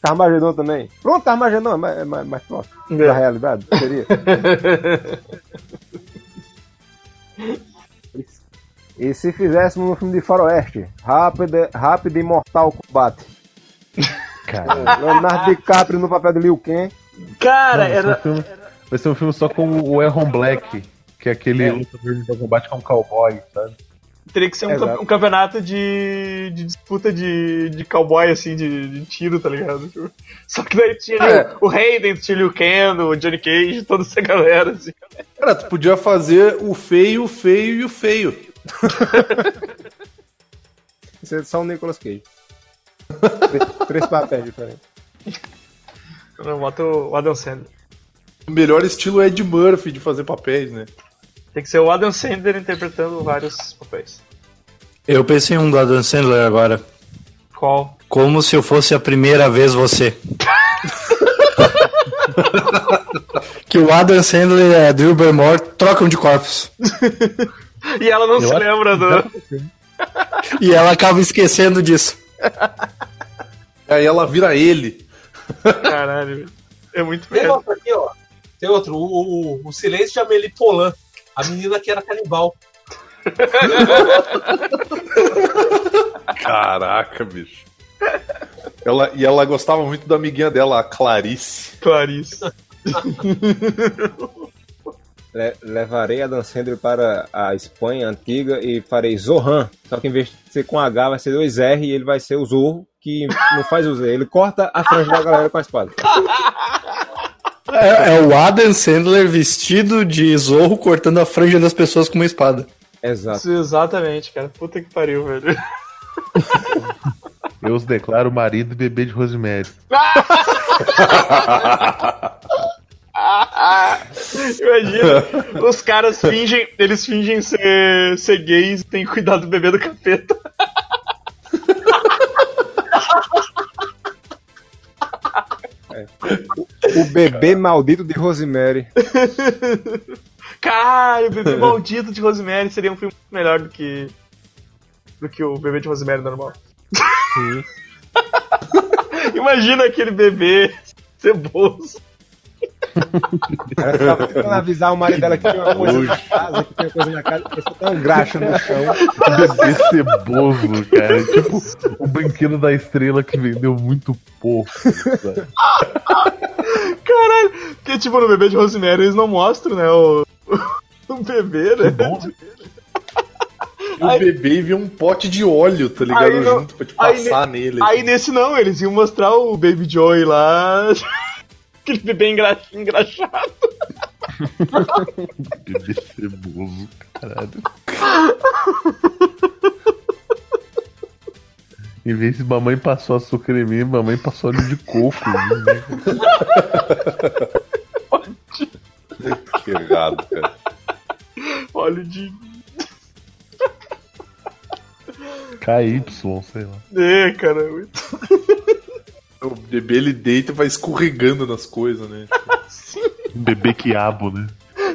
Speaker 5: Carmageddon também. Pronto, Carmageddon é mais, é mais, mais próximo da realidade. Seria. <laughs> E se fizéssemos um filme de faroeste? Rápido, rápido e mortal combate.
Speaker 1: Cara,
Speaker 5: Leonardo DiCaprio no papel de Liu Kang.
Speaker 4: Cara,
Speaker 1: vai, ser um
Speaker 4: era.
Speaker 1: filme, vai ser um filme só com o Erron Black, que é aquele lutador de combate com um cowboy, sabe?
Speaker 4: Teria que ser um, um campeonato de, de disputa de, de cowboy, assim, de, de tiro, tá ligado? Tipo, <laughs> Só que daí tinha ali
Speaker 3: É.
Speaker 4: o, o Hayden, tinha o Ken, o Johnny Cage, toda essa galera, assim.
Speaker 3: Cara, tu podia fazer o feio, o feio e o feio. <laughs>
Speaker 5: Vai ser só o Nicolas Cage. três, três papéis diferentes.
Speaker 4: Eu boto o Adam Sandler.
Speaker 3: O melhor estilo é Ed Murphy de fazer papéis, né?
Speaker 4: Tem que ser o Adam Sandler interpretando vários papéis.
Speaker 2: Eu pensei em um do Adam Sandler agora.
Speaker 4: Qual?
Speaker 2: Como se eu fosse a primeira vez você. <laughs> que o Adam Sandler e a Drew Barrymore trocam de corpos. <laughs>
Speaker 4: E ela não se
Speaker 1: acho
Speaker 4: lembra do. <laughs>
Speaker 2: E ela acaba esquecendo disso.
Speaker 3: Aí ela vira ele.
Speaker 4: Caralho. É muito
Speaker 6: Tem
Speaker 4: merda.
Speaker 6: outro aqui, ó. Tem outro, o, o, o Silêncio de Amélie Polan. A menina que era canibal.
Speaker 3: Caraca, bicho. Ela, e ela gostava muito da amiguinha dela, a Clarice.
Speaker 4: Clarice.
Speaker 5: Le- levarei a Dan Sandler para a Espanha antiga e farei Zohan. Só que em vez de ser com H, vai ser dois R e ele vai ser o Zorro, que não faz o Z. Ele corta a franja da galera com a espada.
Speaker 2: É, é o Adam Sandler vestido de zorro cortando a franja das pessoas com uma espada.
Speaker 5: Exato.
Speaker 4: Isso, exatamente, cara. Puta que pariu, velho.
Speaker 1: Eu os declaro marido e bebê de Rosemary. <laughs>
Speaker 4: Imagina, os caras fingem, eles fingem ser, ser gays e tem que cuidar do bebê do capeta.
Speaker 5: O bebê maldito de Rosemary. <laughs>
Speaker 4: Caralho, o bebê maldito de Rosemary seria um filme melhor do que. do que o bebê de Rosemary normal.
Speaker 5: Sim. <laughs>
Speaker 4: Imagina aquele bebê ceboso.
Speaker 5: Ela tava tentando avisar o marido dela que tinha uma coisa na casa, que tinha coisa na casa, porque só tem um graxa no chão.
Speaker 1: Bebê ceboso, cara. Tipo o brinquedo da estrela que vendeu muito pouco. sabe?
Speaker 4: Caralho, porque tipo, no bebê de Rosemary eles não mostram, né, o, <laughs> o bebê, né?
Speaker 1: Bom, né?
Speaker 3: E o bebê via um pote de óleo, tá ligado?
Speaker 4: Aí não-
Speaker 3: Junto pra te
Speaker 4: aí
Speaker 3: passar nele.
Speaker 4: Aí nesse não, eles iam mostrar o Baby Joey lá. <laughs> Aquele bebê engra... engraxado. <laughs>
Speaker 1: Bebê ceboso, caralho. Em vez de mamãe passou açúcar em mim, mamãe passou óleo de coco né? <laughs>
Speaker 3: Que errado, cara.
Speaker 4: Óleo de.
Speaker 1: KY, sei lá.
Speaker 4: É, cara. muito- <laughs>
Speaker 3: O bebê ele deita e vai escorregando nas coisas, né? <laughs>
Speaker 1: Bebê quiabo, né?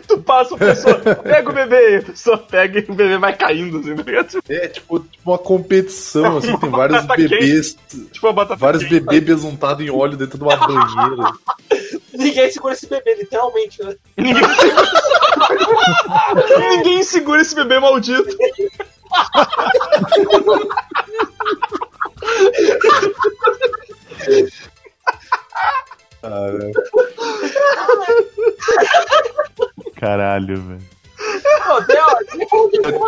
Speaker 4: Tu passa a pessoa, pega o bebê, a pessoa pega e o bebê vai caindo, assim, tá ligado?
Speaker 3: É tipo, tipo uma competição, assim, tem vários bebês.
Speaker 4: Tipo a batata
Speaker 3: Vários
Speaker 4: quente.
Speaker 3: bebês besuntados em óleo dentro de uma banheira. <laughs>
Speaker 6: Ninguém segura esse bebê, literalmente, né?
Speaker 4: Ninguém... <laughs> Ninguém segura esse bebê maldito.
Speaker 1: Caralho, velho.
Speaker 6: Um-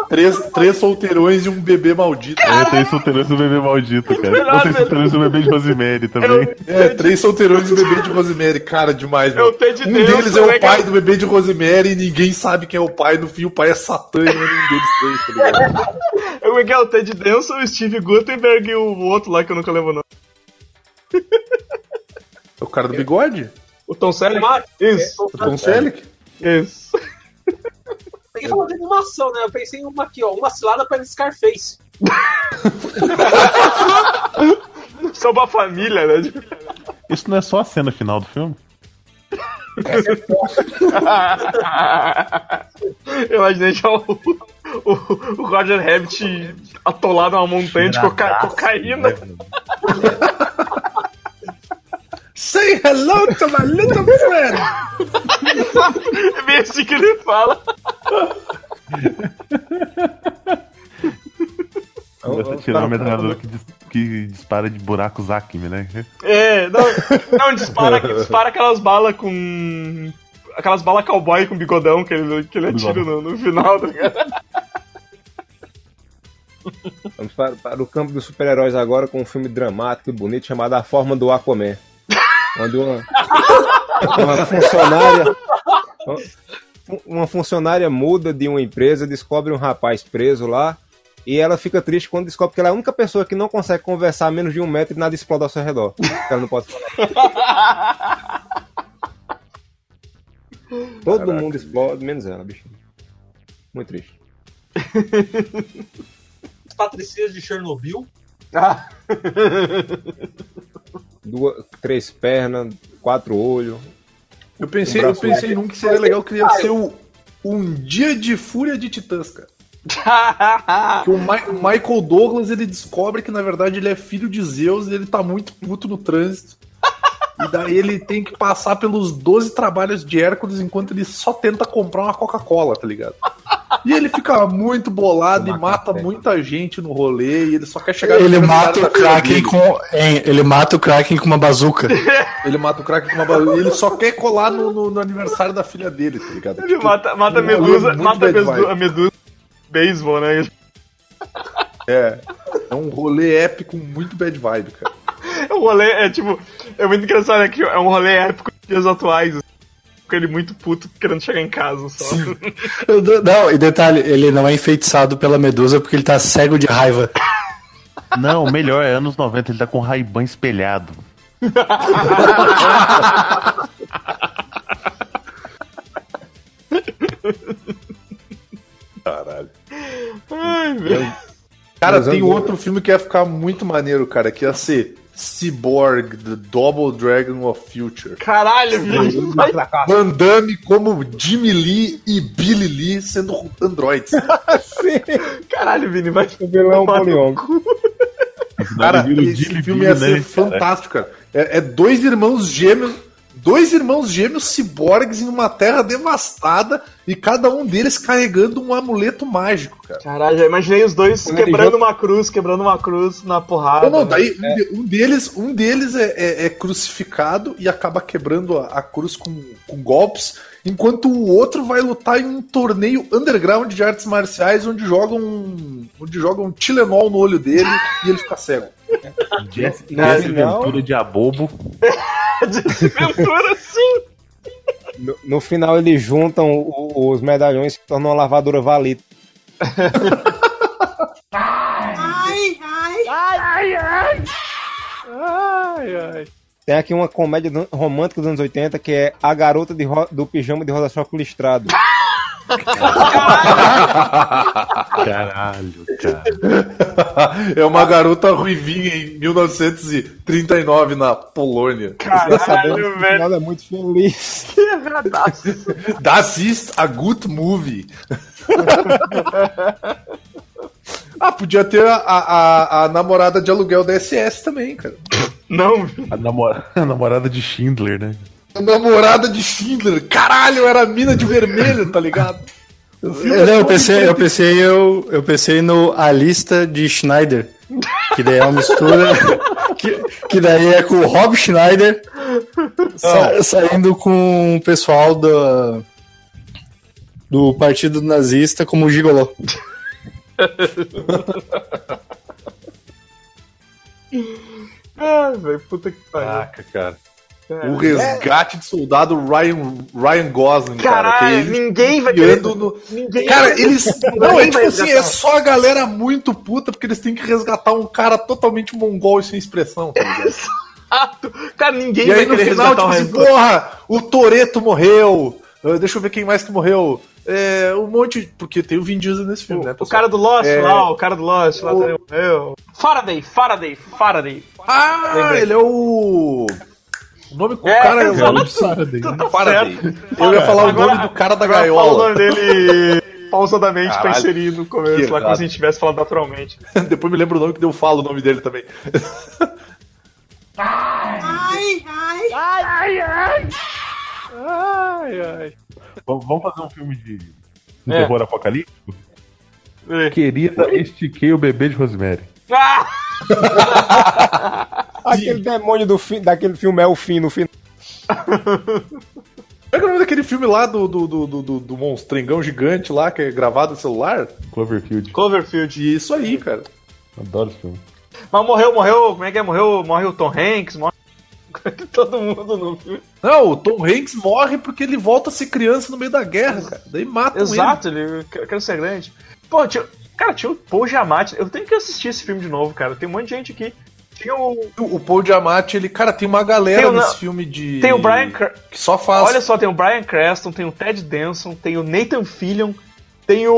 Speaker 3: Três, três solteirões e um bebê maldito.
Speaker 1: É, tem solteirões do bebê maldito, cara. Ou
Speaker 4: velho.
Speaker 1: solteirões do bebê de Rosemary também.
Speaker 3: É, três solteirões e um bebê de Rosemary. Cara, demais,
Speaker 4: É o
Speaker 3: mano.
Speaker 4: Ted
Speaker 3: Um
Speaker 4: Danson,
Speaker 3: deles é o pai
Speaker 4: cara?
Speaker 3: do bebê de Rosemary e ninguém sabe quem é o pai. No fim, o pai é Satã e não é nenhum deles três, tá ligado?
Speaker 4: Como é que é o Ted Danson, o Steve Gutenberg e o outro lá que eu nunca lembro o nome.
Speaker 3: É o cara do bigode?
Speaker 4: O Tom Selleck?
Speaker 6: Tomara.
Speaker 4: Isso,
Speaker 3: O Tom Selleck?
Speaker 4: isso.
Speaker 6: Tem que falar de animação, né? Eu pensei em uma aqui, ó. Uma cilada para Scarface. <laughs>
Speaker 4: Só uma família, né?
Speaker 1: Isso não é só a cena final do filme?
Speaker 4: Eu imaginei já o, o, o Roger Rabbit atolado numa montanha de coca- cocaína.
Speaker 3: Say hello to my little friend!
Speaker 4: É bem assim que ele fala.
Speaker 1: Você tirar uma metralhadora que, dis- que dispara de buracos Acme, né?
Speaker 4: É, não, não dispara, dispara aquelas balas com. Aquelas balas cowboy com bigodão que ele, que ele atira no, no final, tá ligado?
Speaker 5: Vamos para, para o campo dos super-heróis agora com um filme dramático e bonito chamado A Forma do Aquaman. Onde uma, uma funcionária. Uma funcionária muda de uma empresa, descobre um rapaz preso lá E ela fica triste quando descobre que ela é a única pessoa que não consegue conversar a menos de um metro e nada explode ao seu redor. ela não pode falar. <laughs> Todo mundo explode, menos ela, bicho. Muito triste.
Speaker 6: As patricinhas de Chernobyl.
Speaker 4: Ah, <laughs>
Speaker 5: Duas, três pernas, quatro olhos.
Speaker 3: Eu pensei,
Speaker 5: Um
Speaker 3: eu pensei num que seria legal, que ia ser o Um Dia de Fúria de Titãs, cara. <laughs> Que o, Mi- o Michael Douglas ele descobre que na verdade ele é filho de Zeus e ele tá muito puto no trânsito. E daí ele tem que passar pelos 12 trabalhos de Hércules enquanto ele só tenta comprar uma Coca-Cola, tá ligado? E ele fica muito bolado e mata
Speaker 5: café.
Speaker 3: muita gente no rolê e ele só quer chegar no
Speaker 2: Ele
Speaker 3: aniversário
Speaker 2: mata o
Speaker 3: da filha
Speaker 2: Kraken
Speaker 3: dele.
Speaker 2: com. hein, ele mata o Kraken com uma bazuca. <laughs>
Speaker 3: Ele mata o Kraken com uma e ele só quer colar no, no- no aniversário da filha dele, tá ligado?
Speaker 4: ele
Speaker 3: Tipo,
Speaker 4: mata, mata a
Speaker 3: um
Speaker 4: medusa, mata a medusa, a medusa beisebol, né?
Speaker 3: É. É um rolê épico, muito bad vibe, cara.
Speaker 4: O rolê é tipo. É muito engraçado, né? Que é um rolê épico dias atuais. Com ele muito puto querendo chegar em casa só. <laughs>
Speaker 2: Não, e detalhe, ele não é enfeitiçado pela medusa porque ele tá cego de raiva.
Speaker 1: Não, melhor, é anos 90, ele tá com Ray-Ban espelhado. <laughs>
Speaker 3: Caralho.
Speaker 4: Ai, velho.
Speaker 3: Cara,
Speaker 5: Mas
Speaker 3: tem outro filme que ia ficar muito maneiro, cara, que ia ser Cyborg, The Double Dragon of Future.
Speaker 4: Caralho, velho.
Speaker 3: Damme como Jimmy Lee e Billy Lee sendo androids. <laughs>
Speaker 4: Caralho, Vini, vai.
Speaker 5: O vilão
Speaker 4: Tomar no
Speaker 5: Polion.
Speaker 3: Cara, esse filme ia
Speaker 1: Billy,
Speaker 3: ser
Speaker 1: né,
Speaker 3: fantástico, cara. É, é dois irmãos gêmeos, dois irmãos gêmeos ciborgues em uma terra devastada e cada um deles carregando um amuleto mágico, cara.
Speaker 4: Caralho, já imaginei os dois
Speaker 5: Quando ele
Speaker 4: quebrando
Speaker 5: joga-
Speaker 4: uma cruz, quebrando uma cruz na porrada.
Speaker 3: Não, não,
Speaker 4: né?
Speaker 3: daí um, de- um deles, um deles é, é- é crucificado e acaba quebrando a, a cruz com, com golpes, enquanto o outro vai lutar em um torneio underground de artes marciais onde jogam onde jogam Tilenol no olho dele e ele fica cego.
Speaker 1: Jesse, Jesse. Ventura de abobo. <laughs>
Speaker 4: Desventura, sim.
Speaker 5: No, no final eles juntam o- os medalhões que tornam a lavadora valida.
Speaker 4: Ai, ai.
Speaker 5: Tem aqui uma comédia romântica dos anos 80 que é A Garota de Ro- do Pijama de Roda-Choque Listrado.
Speaker 1: Caralho, cara.
Speaker 3: É uma garota ruivinha em 1939 na Polônia.
Speaker 4: Caralho, velho.
Speaker 5: final é muito feliz.
Speaker 4: Que.
Speaker 3: Das ist a good movie. ah, podia ter a, a, a namorada de aluguel da SS também, cara.
Speaker 4: Não.
Speaker 1: A, namora- <laughs> a namorada de Schindler, né?
Speaker 3: A namorada de Schindler. Caralho, era a mina de vermelho, tá ligado?
Speaker 2: Eu, não, eu pensei, eu pensei, eu, eu pensei no A Lista de Schneider. Que daí é uma mistura. <laughs> que, que daí é com o Rob Schneider sa- saindo com o pessoal da, do Partido Nazista como gigolô. <laughs>
Speaker 4: Ai, velho, puta que pariu.
Speaker 3: Caraca, cara.
Speaker 4: É.
Speaker 3: O resgate de soldado Ryan, Ryan Gosling, cara.
Speaker 4: Caralho,
Speaker 3: ele
Speaker 4: ninguém vai querer.
Speaker 3: no...
Speaker 4: Ninguém
Speaker 3: Cara, eles. Não, é tipo
Speaker 4: vai
Speaker 3: assim, é só a galera muito puta, porque eles têm que resgatar um cara totalmente mongol e sem expressão, tá?
Speaker 4: Exato. Cara, ninguém
Speaker 3: E aí
Speaker 4: vai
Speaker 3: no
Speaker 4: querer
Speaker 3: final,
Speaker 4: resgatar
Speaker 3: tipo
Speaker 4: o
Speaker 3: assim, porra, o Toreto morreu. Ah, deixa eu ver quem mais que morreu. É, um monte. Porque tem o Vin Diesel nesse filme, né?
Speaker 4: O
Speaker 3: pessoal?
Speaker 4: cara do Lost
Speaker 3: É.
Speaker 4: lá, o cara do Lost lá
Speaker 3: O-
Speaker 4: também morreu. Faraday, Faraday, Faraday.
Speaker 3: Ah,
Speaker 4: Lembrei.
Speaker 3: ele é o. O nome do
Speaker 4: É,
Speaker 3: cara é o
Speaker 4: exato.
Speaker 3: Faraday.
Speaker 4: Tu tá
Speaker 3: Faraday. Eu ia falar
Speaker 4: Agora-
Speaker 3: o nome do cara da
Speaker 4: fala o
Speaker 3: gaiola.
Speaker 4: nome dele pausadamente pra
Speaker 3: Caralho.
Speaker 4: inserir no começo, lá como se a gente tivesse falado naturalmente. <laughs>
Speaker 3: Depois me lembro o nome que eu falo o nome dele também.
Speaker 4: Ai, ai.
Speaker 1: Vamos vamos fazer um filme de de
Speaker 4: É.
Speaker 1: terror apocalíptico?
Speaker 4: É.
Speaker 1: Querida, estiquei o bebê de Rosemary.
Speaker 4: Ah! <laughs>
Speaker 5: Aquele demônio do fi- daquele filme é o fim no final.
Speaker 3: Como é que é o nome daquele filme lá do, do, do, do, do, do monstrengão gigante lá, que é gravado no celular?
Speaker 1: Cloverfield.
Speaker 4: Cloverfield.
Speaker 3: Isso aí, cara.
Speaker 1: Adoro esse filme.
Speaker 4: Mas morreu, morreu, como é que é? Morreu, morreu o Tom Hanks, morreu <laughs> todo mundo no filme.
Speaker 3: Não, o Tom Hanks morre porque ele volta a ser criança no meio da guerra, cara. Daí matam
Speaker 4: Exato, ele, quero ser grande. Pô, tio, Cara, tinha o Paul Giamatti. Eu tenho que assistir esse filme de novo, cara. Tem um monte de gente aqui. Tinha o.
Speaker 3: O Paul Giamatti, ele, cara, tem uma galera
Speaker 4: Tem o-
Speaker 3: nesse filme de.
Speaker 4: Tem o Brian.
Speaker 3: Que só faz.
Speaker 4: Olha só, tem o Brian Creston, tem o Ted Danson, tem o Nathan Fillion, tem o.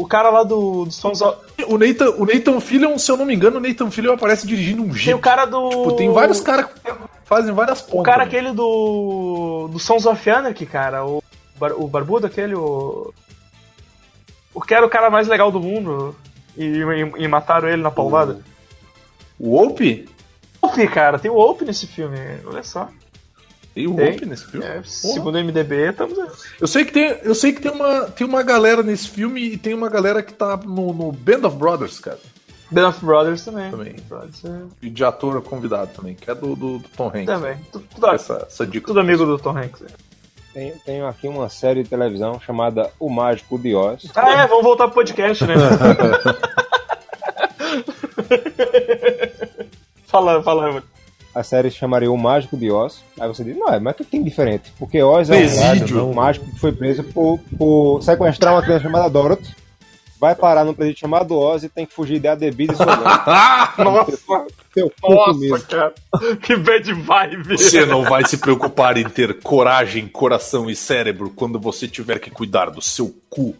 Speaker 4: O, cara lá do, do Sons of.
Speaker 3: O Nathan, o Nathan Fillion, se eu não me engano, o Nathan Fillion aparece dirigindo um
Speaker 4: Tem o cara do.
Speaker 3: Tipo, tem vários caras que fazem várias pontas.
Speaker 4: O cara
Speaker 3: né?
Speaker 4: aquele do. Do Sons of Anarchy, cara. O, bar- o barbudo aquele, o. O que era o cara mais legal do mundo. E, e- e mataram ele na paulada.
Speaker 3: O Ope?
Speaker 4: Ope, cara, tem o Ope nesse filme, olha só.
Speaker 3: Tem o. Ope nesse filme?
Speaker 4: É, segundo o MDB, estamos.
Speaker 3: Eu sei que, tem, eu sei que tem, uma, tem uma galera nesse filme e tem uma galera que tá no, no Band of Brothers, cara.
Speaker 4: Band of Brothers também.
Speaker 3: Também.
Speaker 4: Brothers, é.
Speaker 3: E de ator convidado também, que é do, do, do Tom Hanks.
Speaker 4: Também. Tudo, tudo,
Speaker 3: Essa, essa dica.
Speaker 4: tudo amigo do Tom Hanks.
Speaker 5: Tenho, tenho aqui uma série de televisão chamada O Mágico de Oz.
Speaker 4: Ah, é, vamos voltar pro podcast, né? <laughs> fala, fala.
Speaker 5: A série se chamaria O Mágico de Oz. Aí você diz, não, mas o que tem diferente? Porque Oz é um
Speaker 3: Presídio.
Speaker 5: gato, um mágico que foi preso por, por sequestrar uma criança chamada Dorothy. Vai parar num presídio chamado Oz e tem que fugir de Adebis e sua mãe.
Speaker 4: Nossa,
Speaker 5: Teu cu
Speaker 4: nossa,
Speaker 5: mesmo.
Speaker 4: cara. Que bad vibe.
Speaker 3: Você não vai se preocupar em ter coragem, coração e cérebro quando você tiver que cuidar do seu cu.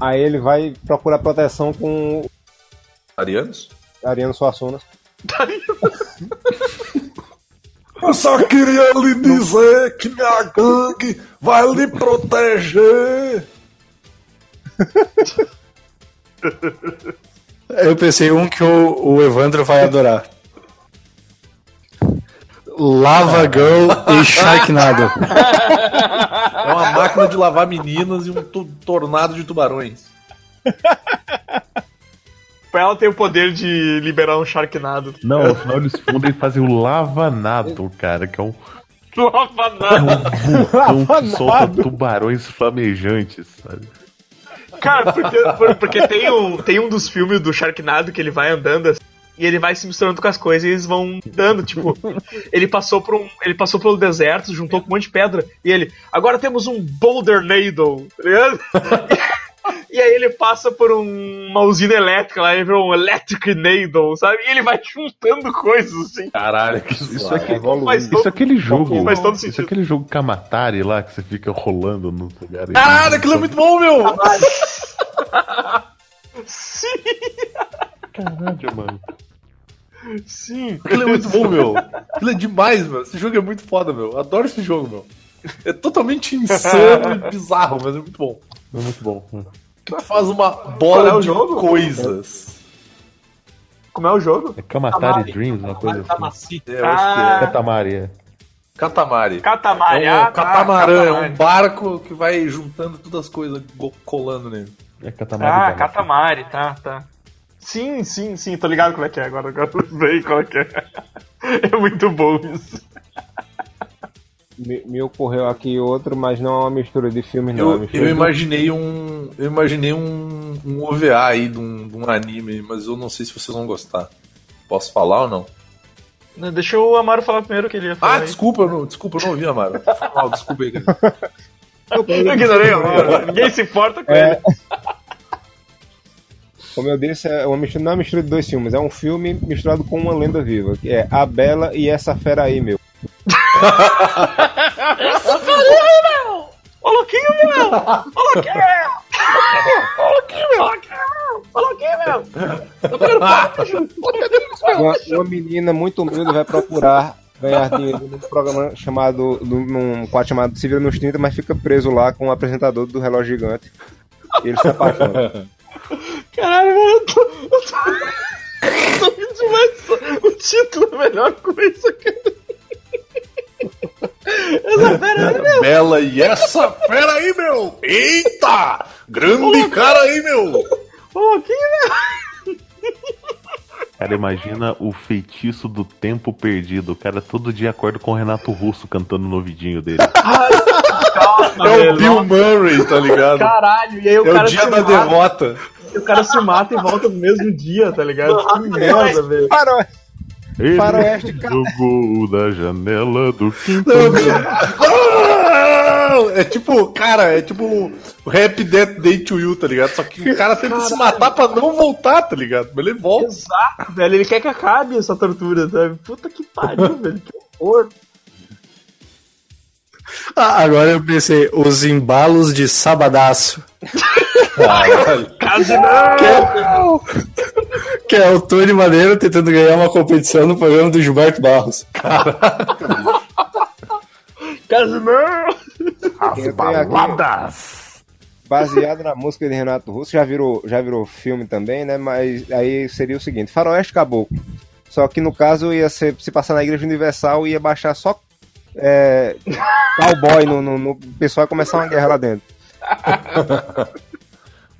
Speaker 5: Aí ele vai procurar proteção com
Speaker 3: Arianos?
Speaker 5: Ariano Suassuna. <laughs>
Speaker 3: Eu só queria lhe dizer que minha gangue vai lhe proteger. <laughs> <laughs>
Speaker 2: Eu pensei um que o, o Evandro vai adorar. Lava Girl e Sharknado. <laughs>
Speaker 3: É uma máquina de lavar meninas e um to- tornado de tubarões.
Speaker 4: Pra ela ter o poder de liberar um Sharknado.
Speaker 1: Não, no final eles fundem e fazem o Lavanado, cara, que é um <laughs>
Speaker 4: Lava nada.
Speaker 1: vulcão que solta tubarões flamejantes, sabe?
Speaker 4: Cara, porque, por- porque tem, um, tem um dos filmes do Sharknado que ele vai andando assim, e ele vai se misturando com as coisas e eles vão dando, tipo, ele passou por um, ele passou pelo deserto, juntou com um monte de pedra e ele, agora temos um Boulder Needle, tá ligado? E aí ele passa por um- uma usina elétrica lá, ele virou um Electric Needle, sabe? E ele vai juntando coisas assim.
Speaker 3: Caralho, que
Speaker 1: Isso
Speaker 3: zoado.
Speaker 1: aqui,
Speaker 4: Faz
Speaker 1: isso é aquele jogo.
Speaker 4: Faz todo
Speaker 1: Isso
Speaker 4: sentido.
Speaker 1: é aquele jogo Kamatari lá que você fica rolando no lugar.
Speaker 3: Caralho, aquilo é muito bom, meu!
Speaker 4: Sim,
Speaker 1: Caralho, mano.
Speaker 4: sim.
Speaker 3: Aquilo é muito bom, meu. <laughs> Aquilo é demais, meu. Esse jogo é muito foda, meu. Adoro esse jogo, meu. É totalmente insano e bizarro, mas é muito bom.
Speaker 1: É muito bom. Hum.
Speaker 3: Que tu faz uma
Speaker 4: é
Speaker 3: bola
Speaker 4: o
Speaker 3: de
Speaker 4: jogo?
Speaker 3: coisas.
Speaker 4: Como é o jogo?
Speaker 1: É Kamatari
Speaker 6: Katamari.
Speaker 1: Dreams, uma coisa assim.
Speaker 3: É, eu acho que é.
Speaker 1: Katamari, é.
Speaker 3: Catamari.
Speaker 4: Catamari.
Speaker 3: É um
Speaker 4: ah, tá,
Speaker 3: catamarã, é um barco que vai juntando todas as coisas, colando nele.
Speaker 1: É Katamari.
Speaker 4: Ah. Katamari, tá, tá. Sim, sim, sim, tô ligado como é que é agora, agora eu sei qual é que é. <laughs> É muito bom isso.
Speaker 5: Me, me ocorreu aqui outro, mas não é uma mistura de filmes, não. é
Speaker 3: Eu,
Speaker 5: mistura
Speaker 3: eu
Speaker 5: de-
Speaker 3: imaginei um. Eu imaginei um, um OVA aí de um, de um anime, mas eu não sei se vocês vão gostar. Posso falar ou não?
Speaker 4: Deixa o Amaro falar primeiro que ele ia falar.
Speaker 3: Ah,
Speaker 4: aí.
Speaker 3: desculpa, eu não, desculpa, eu não ouvi, Amaro. Mal, desculpa aí, cara.
Speaker 4: Eu ignorei o Amaro. Ninguém se importa com
Speaker 5: É.
Speaker 4: ele.
Speaker 5: Como eu disse, é uma mistura, não é uma mistura de dois filmes, é um filme misturado com uma lenda viva, que é A Bela e Essa Fera aí, meu.
Speaker 4: Ô, Louquinho, meu! Ô, Louquinho, meu! Ô, Louquinho, meu! Ô, Louquinho, meu!
Speaker 5: Uma, uma menina muito humilde vai procurar ganhar dinheiro num programa chamado, num, num quadro chamado Se Vira nos 30, mas fica preso lá com o apresentador do relógio gigante. E ele se apaixona. <laughs>
Speaker 4: Caralho, velho, eu tô. Eu tô. Eu tô rindo demais. O título é a melhor coisa, cara. Essa fera aí, meu!
Speaker 3: Bela e essa fera aí, meu! Eita! Grande cara aí, meu!
Speaker 4: Ô, Louquinho, meu!
Speaker 1: Cara, imagina o feitiço do tempo perdido. O cara todo dia acorda com o Renato Russo cantando no ouvidinho dele. <laughs>
Speaker 3: É o Bill Murray, tá ligado?
Speaker 4: Caralho, e aí o
Speaker 3: É o
Speaker 4: cara
Speaker 3: dia
Speaker 4: se
Speaker 3: da
Speaker 4: mata,
Speaker 3: devota.
Speaker 4: o cara se mata e volta no mesmo dia, tá ligado? Que merda, velho.
Speaker 5: Faro-
Speaker 1: Ele
Speaker 5: Faroeste, <laughs> cara.
Speaker 1: jogou da janela do quinto.
Speaker 3: É tipo, cara, é tipo o Happy Death Day to You, tá ligado? Só que o cara tenta se matar pra não voltar, tá ligado? Mas ele volta.
Speaker 4: Exato, velho. Ele quer que acabe essa tortura, sabe? Puta que pariu, velho. Que horror.
Speaker 2: Ah, agora eu pensei, os embalos de sabadaço.
Speaker 4: Quase não!
Speaker 2: Que é o Tony Maneiro tentando ganhar uma competição no programa do Gilberto Barros.
Speaker 4: Quase não!
Speaker 1: As baladas!
Speaker 5: Baseado na música de Renato Russo, já virou, já virou filme também, né? Mas aí seria o seguinte: Faroeste Caboclo. Só que no caso ia ser, se passar na Igreja Universal ia baixar só é, cowboy no, no, no- pessoal ia começar uma guerra lá dentro.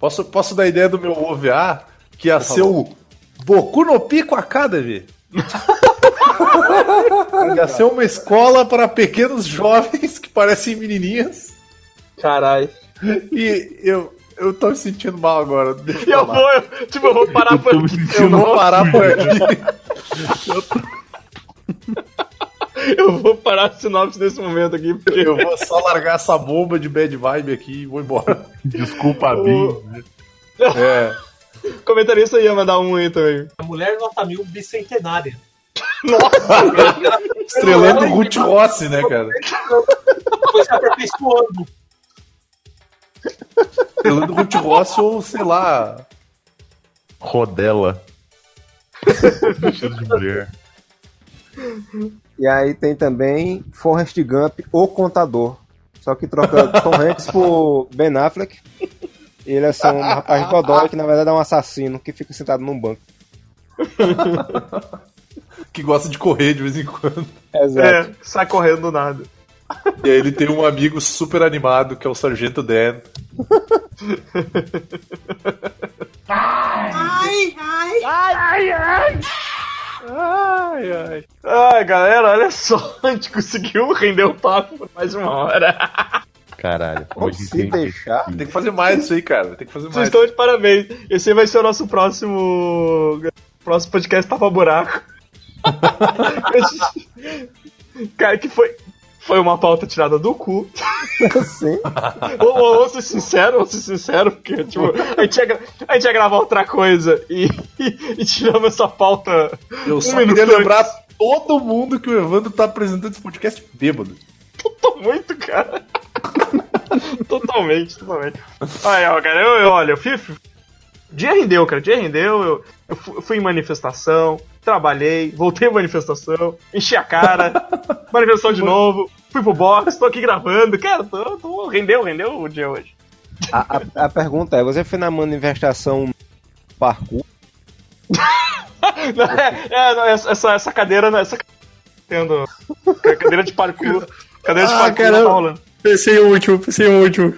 Speaker 3: Posso, posso dar ideia do meu OVA? Que ia ser o Boku no Pico Academy. ia ser uma escola para pequenos jovens que parecem menininhas.
Speaker 4: Caralho.
Speaker 3: E eu, eu tô me sentindo mal agora. Deixa eu
Speaker 4: Eu vou, eu, tipo, eu vou parar por
Speaker 1: tô me
Speaker 4: aqui.
Speaker 3: Eu vou parar por aqui. <laughs>
Speaker 4: Eu vou parar a sinopse nesse momento aqui, porque
Speaker 3: Eu vou só largar essa bomba de bad vibe aqui e vou embora.
Speaker 1: Desculpa a mim. <laughs>
Speaker 3: É. <laughs>
Speaker 4: comentarista ia mandar um aí também.
Speaker 6: A mulher nota mil bicentenária. <laughs>
Speaker 3: Estrelando o Ruth Rossi, né, cara?
Speaker 6: Foi se aperfeiçoando.
Speaker 3: Estrelando o Ruth Rossi ou, sei lá.
Speaker 1: Rodela. Vestido de mulher.
Speaker 5: E aí tem também Forrest Gump, o contador. Só que troca Tom Hanks por Ben Affleck. Ele é só um rapaz Godoy que na verdade é um assassino que fica sentado num banco. <laughs>
Speaker 3: Que gosta de correr de vez em quando.
Speaker 5: Exato.
Speaker 4: É, sai correndo do nada.
Speaker 3: E aí ele tem um amigo super animado que é o Sargento Dan.
Speaker 4: Ai, ai. Ai, galera, olha só. A gente conseguiu render o papo por mais uma hora.
Speaker 1: Caralho. Hoje
Speaker 5: Se
Speaker 1: tem
Speaker 5: deixar.
Speaker 3: Tem que fazer mais disso aí, cara. Tem que fazer
Speaker 4: Vocês
Speaker 3: mais.
Speaker 4: estão de parabéns. Esse vai ser o nosso próximo. Próximo podcast Tava Buraco. <laughs> Cara, que foi. Foi uma pauta tirada do cu. <laughs>
Speaker 5: Sim.
Speaker 4: Ou, ou, ou ser sincero, ou ser sincero, porque, tipo, a gente ia, a gente ia gravar outra coisa e, e, e tiramos essa pauta.
Speaker 3: Eu só
Speaker 4: um minuto
Speaker 3: queria lembrar todo mundo que o Evandro tá apresentando esse podcast bêbado.
Speaker 4: Tô muito, cara. <laughs> totalmente, totalmente. Aí, ó, cara, eu, eu olha, eu fui. Dia rendeu, cara, dia rendeu. Eu, eu fu- eu fui em manifestação, trabalhei, voltei em manifestação, enchi a cara, <laughs> manifestação de novo, fui pro box, tô aqui gravando. Cara, tô, tô- rendeu, rendeu o dia hoje.
Speaker 5: A, a- a pergunta é: você foi na manifestação parkour? <laughs>
Speaker 4: é, é, não, essa, essa, essa cadeira, né, essa tendo cadeira de parkour, cadeira de
Speaker 2: Ah,
Speaker 4: parkour rolando.
Speaker 2: Pensei o último, pensei o último.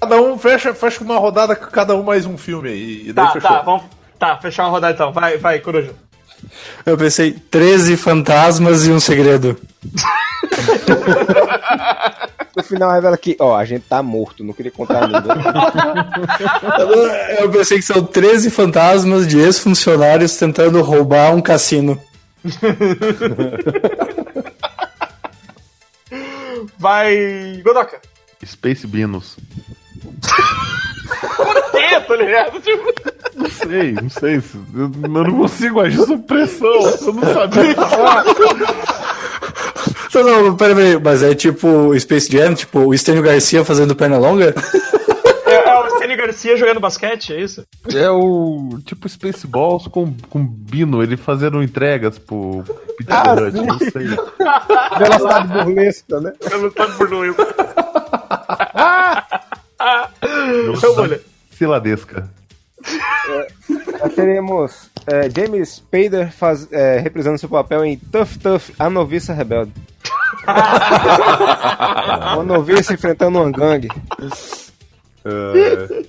Speaker 3: Cada um fecha, fecha uma rodada com cada um mais um filme aí. E daí
Speaker 4: Tá,
Speaker 3: fechou.
Speaker 4: tá, vamos. Tá, fechar uma rodada então. Vai, vai, Coruja.
Speaker 2: Eu pensei 13 fantasmas e um segredo.
Speaker 5: No final revela que, ó, a gente tá morto, não queria contar a ninguém.
Speaker 2: Eu pensei que são 13 fantasmas de ex-funcionários tentando roubar um cassino. <laughs>
Speaker 4: Vai. Godoka.
Speaker 1: Space Binos.
Speaker 4: Que, tá ligado? Tipo,
Speaker 1: Não sei, não sei. se- Eu, não consigo agir sob pressão. Eu não sabia falar.
Speaker 2: Não, não, pera, pera, mas é tipo Space Jam, tipo o Estênio Garcia fazendo perna longa?
Speaker 4: é, é o Stênio Garcia jogando basquete, é isso?
Speaker 1: É o tipo Spaceballs com, com Bino, ele fazendo entregas pro Pizza
Speaker 5: Ah,
Speaker 1: não sei. <laughs>
Speaker 5: Velocidade burlesca, né?
Speaker 4: Luiz. Eu vou ler.
Speaker 1: Ciladesca.
Speaker 5: Nós teremos é, James Spader faz, é, reprisando seu papel em Tough Tough, a noviça rebelde. <laughs> Uma noviça enfrentando uma gangue.
Speaker 1: É,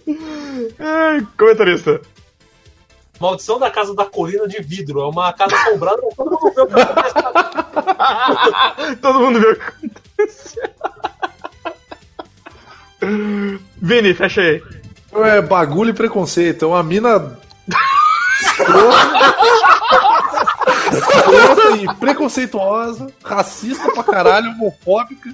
Speaker 4: Ai, comentarista.
Speaker 6: Maldição da Casa da Colina de Vidro. É uma casa assombrada, mas todo mundo vê o que acontece. <laughs>
Speaker 4: Todo mundo viu o que aconteceu. Vini, fecha aí.
Speaker 3: É bagulho e preconceito. É uma mina. <laughs> escrota e preconceituosa, racista pra caralho, homofóbica.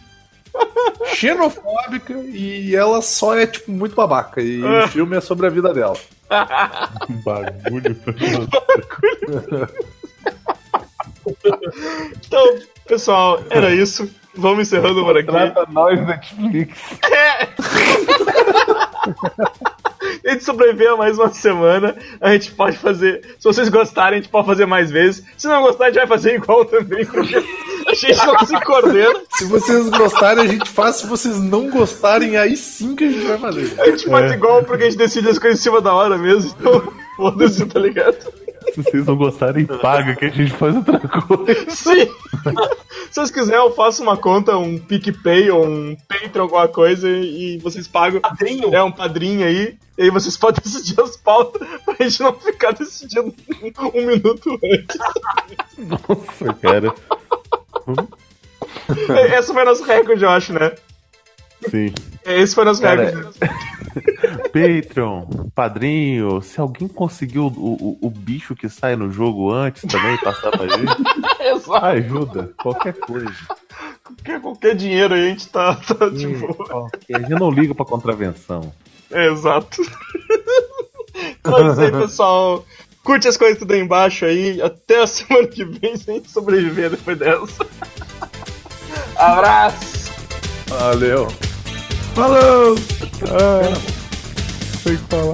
Speaker 3: Xenofóbica e ela só é, tipo, muito babaca. E o filme é sobre a vida dela. <laughs>
Speaker 1: Um bagulho.
Speaker 4: Então, pessoal, era isso. Vamos encerrando por aqui.
Speaker 1: Trata nós, Netflix. <laughs>
Speaker 4: A gente sobreviver a mais uma semana. A gente pode fazer. Se vocês gostarem, a gente pode fazer mais vezes. Se não gostar, a gente vai fazer igual também, porque a gente não se coordena.
Speaker 3: Se vocês gostarem, a gente faz. Se vocês não gostarem, aí sim que a gente vai fazer.
Speaker 4: A gente faz igual porque a gente decide as coisas em cima da hora mesmo. Então, foda-se, tá ligado?
Speaker 1: Se vocês não gostarem, paga que a gente faz outra coisa.
Speaker 4: Sim! Se vocês quiserem, eu faço uma conta, um PicPay ou um Patreon, alguma coisa, e vocês pagam.
Speaker 6: Padrinho?
Speaker 4: É um padrinho aí. E aí vocês podem <laughs> decidir as pautas pra gente não ficar decidindo um minuto antes.
Speaker 1: Nossa, cara.
Speaker 4: Essa foi nosso recorde, eu acho, né?
Speaker 1: Sim.
Speaker 4: Esse foi nosso
Speaker 1: Cara,
Speaker 4: recorde. <laughs>
Speaker 1: Patreon, padrinho, se alguém conseguiu o, o, o bicho que sai no jogo antes também, passar pra gente, <laughs> ajuda, qualquer coisa.
Speaker 4: Qualquer, qualquer dinheiro aí a gente tá, tá de boa.
Speaker 1: qualquer- A gente não liga pra contravenção.
Speaker 4: É, exato. <laughs> Então é isso aí, pessoal. Curte as coisas tudo aí embaixo aí. Até a semana que vem, se a gente sobreviver depois dessa. Abraço!
Speaker 3: Valeu.
Speaker 1: Falou! Ah, foi falar.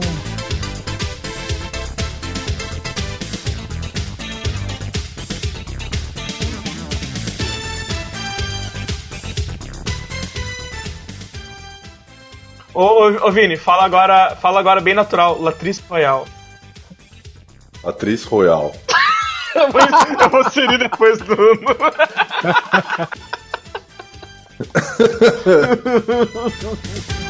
Speaker 4: Ô, ô, ô, Vini, fala agora, fala agora bem natural. Latriz Royal.
Speaker 3: Atriz Royal.
Speaker 4: Eu <laughs> vou, eu vou inserir depois do. <laughs> フフフフ。